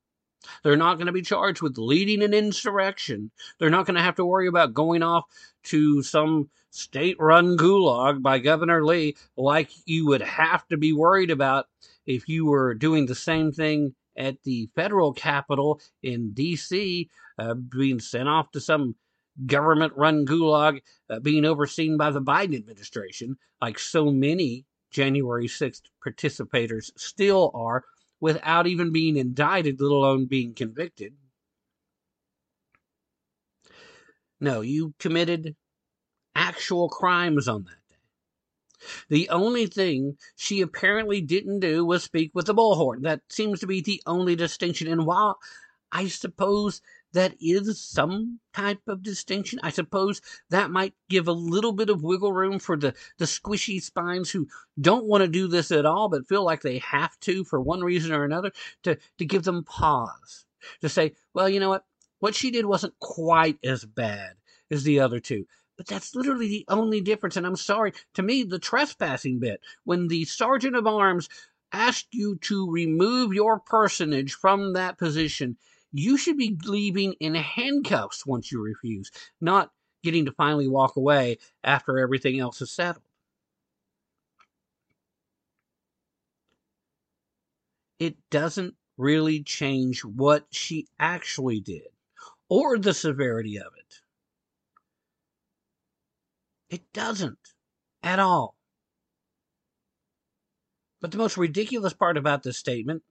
They're not going to be charged with leading an insurrection. They're not going to have to worry about going off to some state run gulag by Governor Lee like you would have to be worried about if you were doing the same thing at the federal capital in D.C., uh, being sent off to some government run gulag uh, being overseen by the Biden administration, like so many January 6th participators still are, without even being indicted, let alone being convicted. No, you committed actual crimes on that. Day. The only thing she apparently didn't do was speak with the bullhorn. That seems to be the only distinction. And while I suppose that is some type of distinction, I suppose that might give a little bit of wiggle room for the, the squishy spines who don't want to do this at all, but feel like they have to for one reason or another, to, to give them pause. To say, well, you know what? What she did wasn't quite as bad as the other two. But that's literally the only difference. And I'm sorry, to me, the trespassing bit, when the sergeant of arms asked you to remove your personage from that position, you should be leaving in handcuffs once you refuse, not getting to finally walk away after everything else is settled. It doesn't really change what she actually did or the severity of it. It doesn't at all. But the most ridiculous part about this statement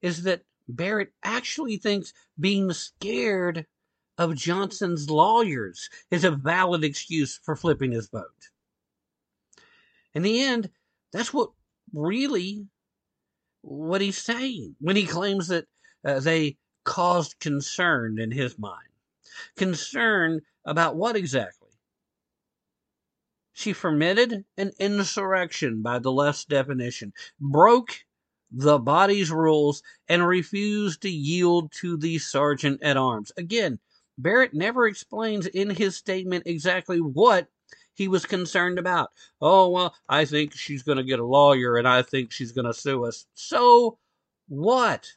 is that Barrett actually thinks being scared of Johnson's lawyers is a valid excuse for flipping his vote. In the end, that's what really what he's saying when he claims that uh, they caused concern in his mind. Concern about what exactly? She permitted an insurrection by the left's definition, broke the body's rules, and refused to yield to the sergeant at arms. Again, Barrett never explains in his statement exactly what he was concerned about. Oh, well, I think she's going to get a lawyer and I think she's going to sue us. So what?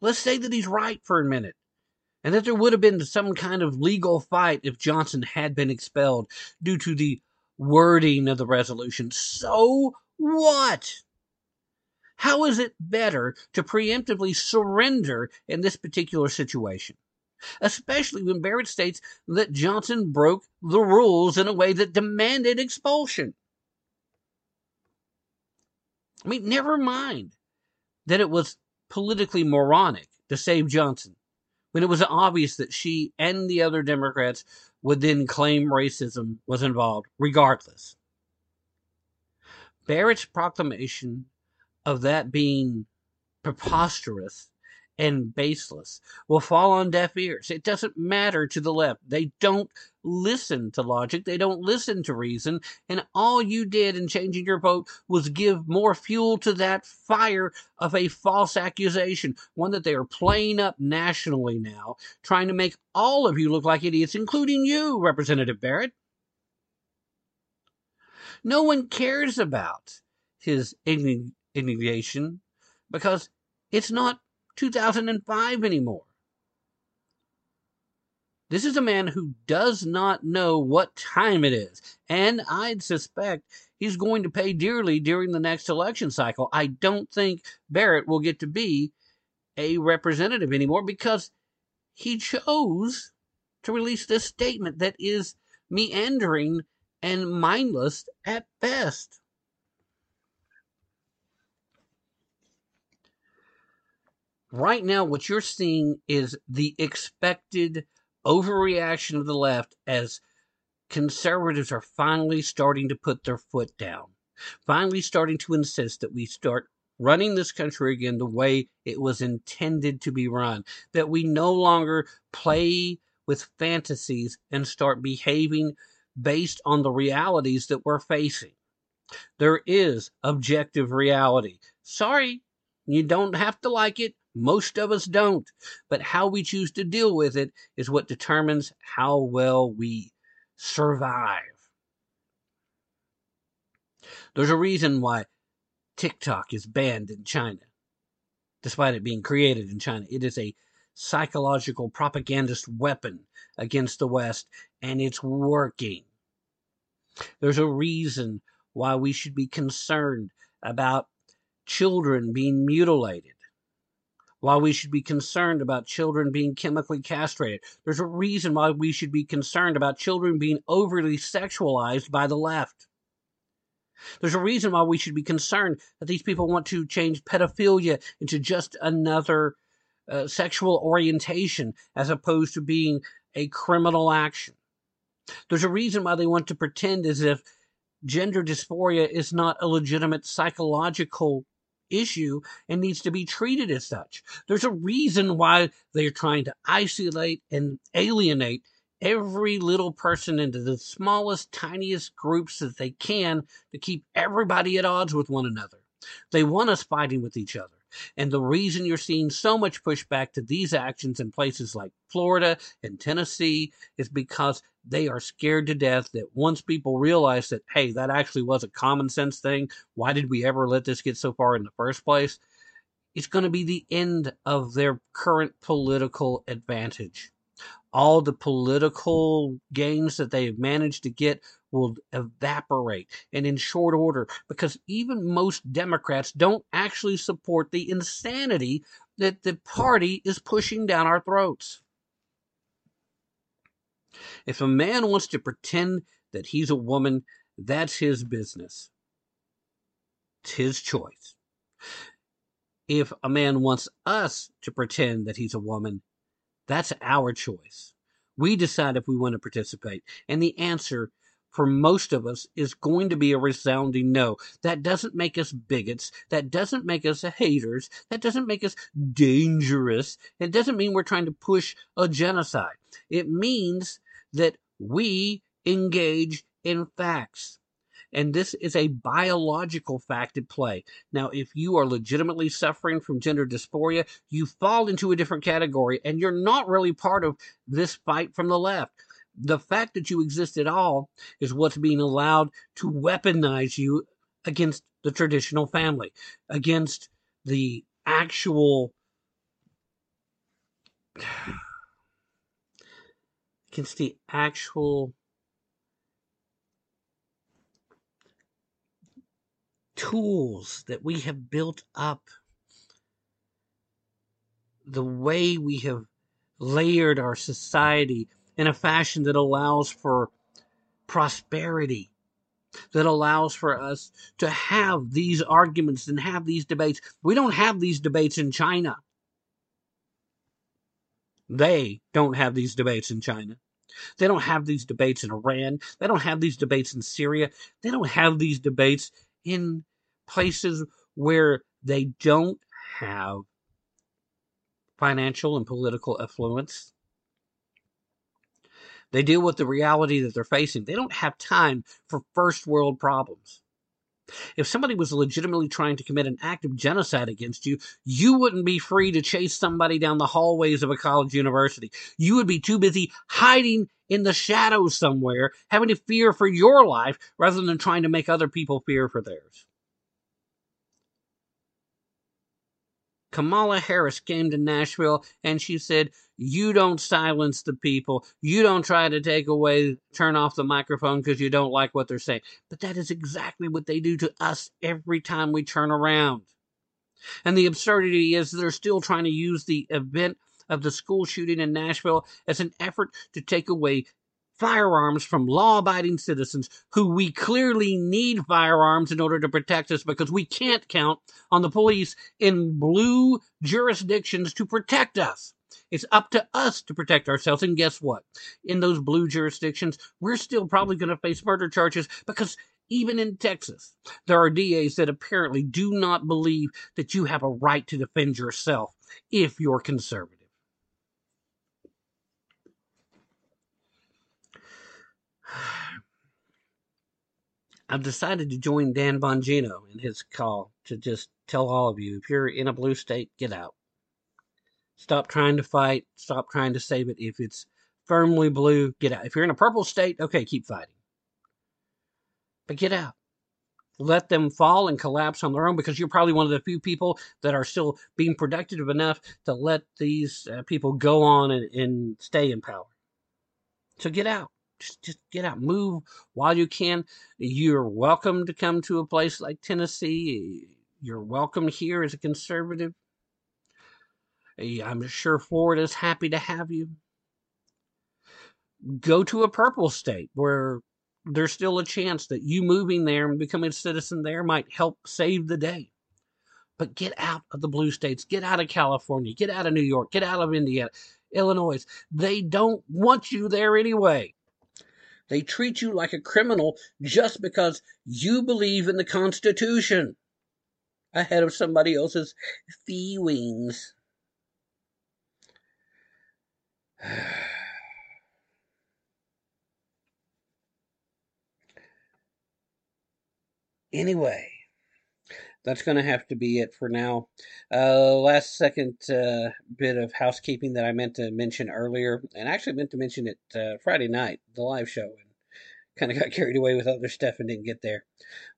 Let's say that he's right for a minute and that there would have been some kind of legal fight if Johnson had been expelled due to the wording of the resolution. So what? How is it better to preemptively surrender in this particular situation? Especially when Barrett states that Johnson broke the rules in a way that demanded expulsion. I mean, never mind that it was politically moronic to save Johnson when it was obvious that she and the other Democrats would then claim racism was involved, regardless. Barrett's proclamation of that being preposterous and baseless will fall on deaf ears. It doesn't matter to the left. They don't listen to logic. They don't listen to reason. And all you did in changing your vote was give more fuel to that fire of a false accusation, one that they are playing up nationally now, trying to make all of you look like idiots, including you, Representative Barrett. No one cares about his indignation because it's not 2005 anymore. This is a man who does not know what time it is, and I'd suspect he's going to pay dearly during the next election cycle. I don't think Barrett will get to be a representative anymore because he chose to release this statement that is meandering and mindless at best. Right now, what you're seeing is the expected overreaction of the left as conservatives are finally starting to put their foot down, finally starting to insist that we start running this country again the way it was intended to be run, that we no longer play with fantasies and start behaving based on the realities that we're facing. There is objective reality. Sorry, you don't have to like it. Most of us don't. But how we choose to deal with it is what determines how well we survive. There's a reason why TikTok is banned in China, despite it being created in China. It is a psychological propagandist weapon against the West, and it's working. There's a reason why we should be concerned about children being mutilated why we should be concerned about children being chemically castrated. There's a reason why we should be concerned about children being overly sexualized by the left. There's a reason why we should be concerned that these people want to change pedophilia into just another uh, sexual orientation as opposed to being a criminal action. There's a reason why they want to pretend as if gender dysphoria is not a legitimate psychological issue and needs to be treated as such. There's a reason why they're trying to isolate and alienate every little person into the smallest, tiniest groups that they can to keep everybody at odds with one another. They want us fighting with each other. And the reason you're seeing so much pushback to these actions in places like Florida and Tennessee is because they are scared to death that once people realize that, hey, that actually was a common sense thing, why did we ever let this get so far in the first place? It's going to be the end of their current political advantage. All the political gains that they have managed to get will evaporate and in short order because even most Democrats don't actually support the insanity that the party is pushing down our throats. If a man wants to pretend that he's a woman, that's his business. It's his choice. If a man wants us to pretend that he's a woman, that's our choice. We decide if we want to participate. And the answer for most of us is going to be a resounding no. That doesn't make us bigots. That doesn't make us haters. That doesn't make us dangerous. It doesn't mean we're trying to push a genocide. It means that we engage in facts. And this is a biological fact at play. Now, if you are legitimately suffering from gender dysphoria, you fall into a different category and you're not really part of this fight from the left the fact that you exist at all is what's being allowed to weaponize you against the traditional family, against the actual [sighs] against the actual tools that we have built up the way we have layered our society in a fashion that allows for prosperity, that allows for us to have these arguments and have these debates. We don't have these debates in China. They don't have these debates in China. They don't have these debates in Iran. They don't have these debates in Syria. They don't have these debates in places where they don't have financial and political affluence. They deal with the reality that they're facing. They don't have time for first world problems. If somebody was legitimately trying to commit an act of genocide against you, you wouldn't be free to chase somebody down the hallways of a college university. You would be too busy hiding in the shadows somewhere, having to fear for your life rather than trying to make other people fear for theirs. Kamala Harris came to Nashville and she said, You don't silence the people. You don't try to take away, turn off the microphone because you don't like what they're saying. But that is exactly what they do to us every time we turn around. And the absurdity is they're still trying to use the event of the school shooting in Nashville as an effort to take away firearms from law abiding citizens who we clearly need firearms in order to protect us because we can't count on the police in blue jurisdictions to protect us. It's up to us to protect ourselves. And guess what? In those blue jurisdictions, we're still probably going to face murder charges because even in Texas, there are DAs that apparently do not believe that you have a right to defend yourself if you're conservative. I've decided to join Dan Bongino in his call to just tell all of you if you're in a blue state, get out. Stop trying to fight. Stop trying to save it. If it's firmly blue, get out. If you're in a purple state, okay, keep fighting. But get out. Let them fall and collapse on their own because you're probably one of the few people that are still being productive enough to let these uh, people go on and, and stay in power. So get out just, just get out, move while you can. You're welcome to come to a place like Tennessee. You're welcome here as a conservative. I'm sure Florida's happy to have you. Go to a purple state where there's still a chance that you moving there and becoming a citizen there might help save the day. But get out of the blue states, get out of California, get out of New York, get out of Indiana, Illinois. They don't want you there anyway. They treat you like a criminal just because you believe in the Constitution ahead of somebody else's feelings. [sighs] anyway, that's going to have to be it for now. Uh, last second uh, bit of housekeeping that I meant to mention earlier, and actually meant to mention it uh, Friday night, the live show, and kind of got [laughs] carried away with other stuff and didn't get there.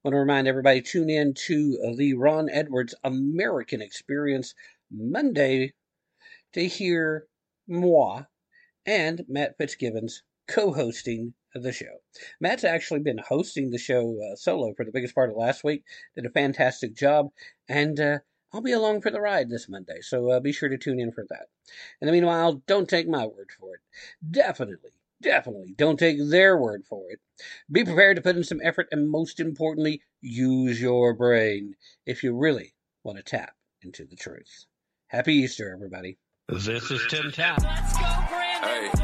Want to remind everybody tune in to the Ron Edwards American Experience Monday to hear moi and Matt Fitzgibbons co-hosting the show. Matt's actually been hosting the show uh, solo for the biggest part of last week. Did a fantastic job, and uh, I'll be along for the ride this Monday. So uh, be sure to tune in for that. In the meanwhile, don't take my word for it. Definitely, definitely don't take their word for it. Be prepared to put in some effort, and most importantly, use your brain if you really want to tap into the truth. Happy Easter, everybody. This is Tim Tapp. Hey. Hey.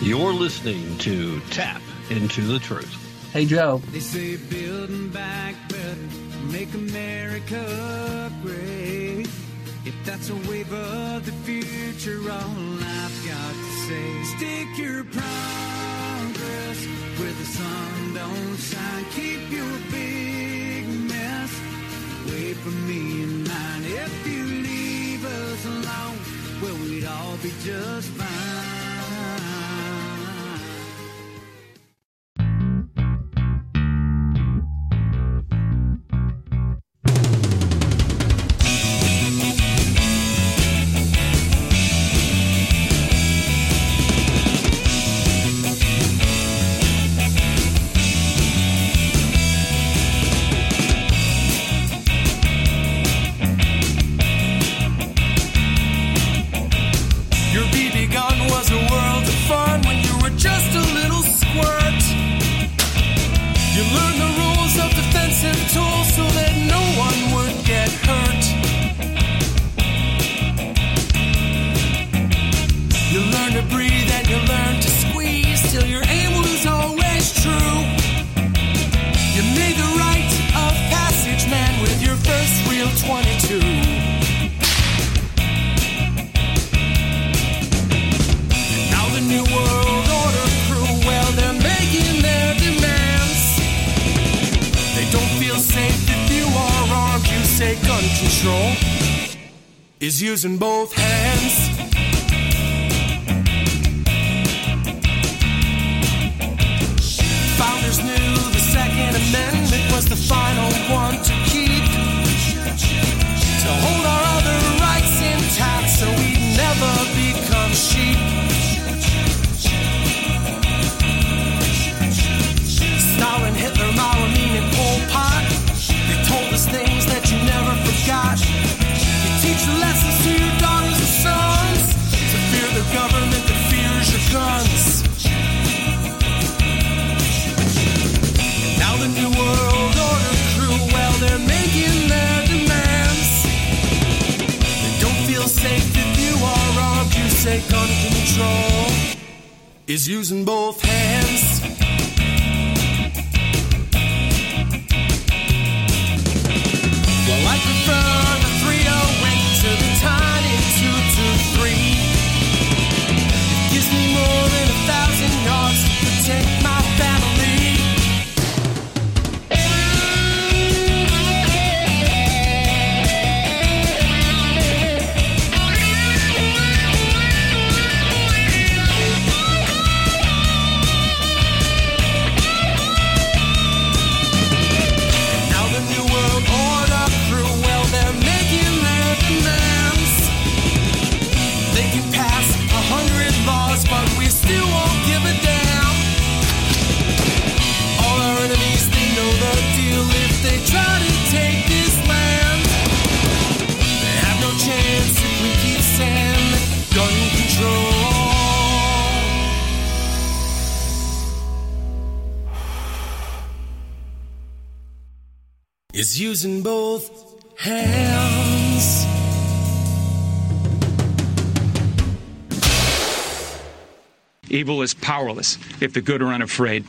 You're listening to Tapp into the Truth. Hey, Joe. They say building back better, make America great. If that's a wave of the future, all I've got to say, stick your progress where the sun don't shine. Keep your big mess away from me and mine. If you leave us alone, well, we'd all be just fine. using both hands. Evil is powerless if the good are unafraid.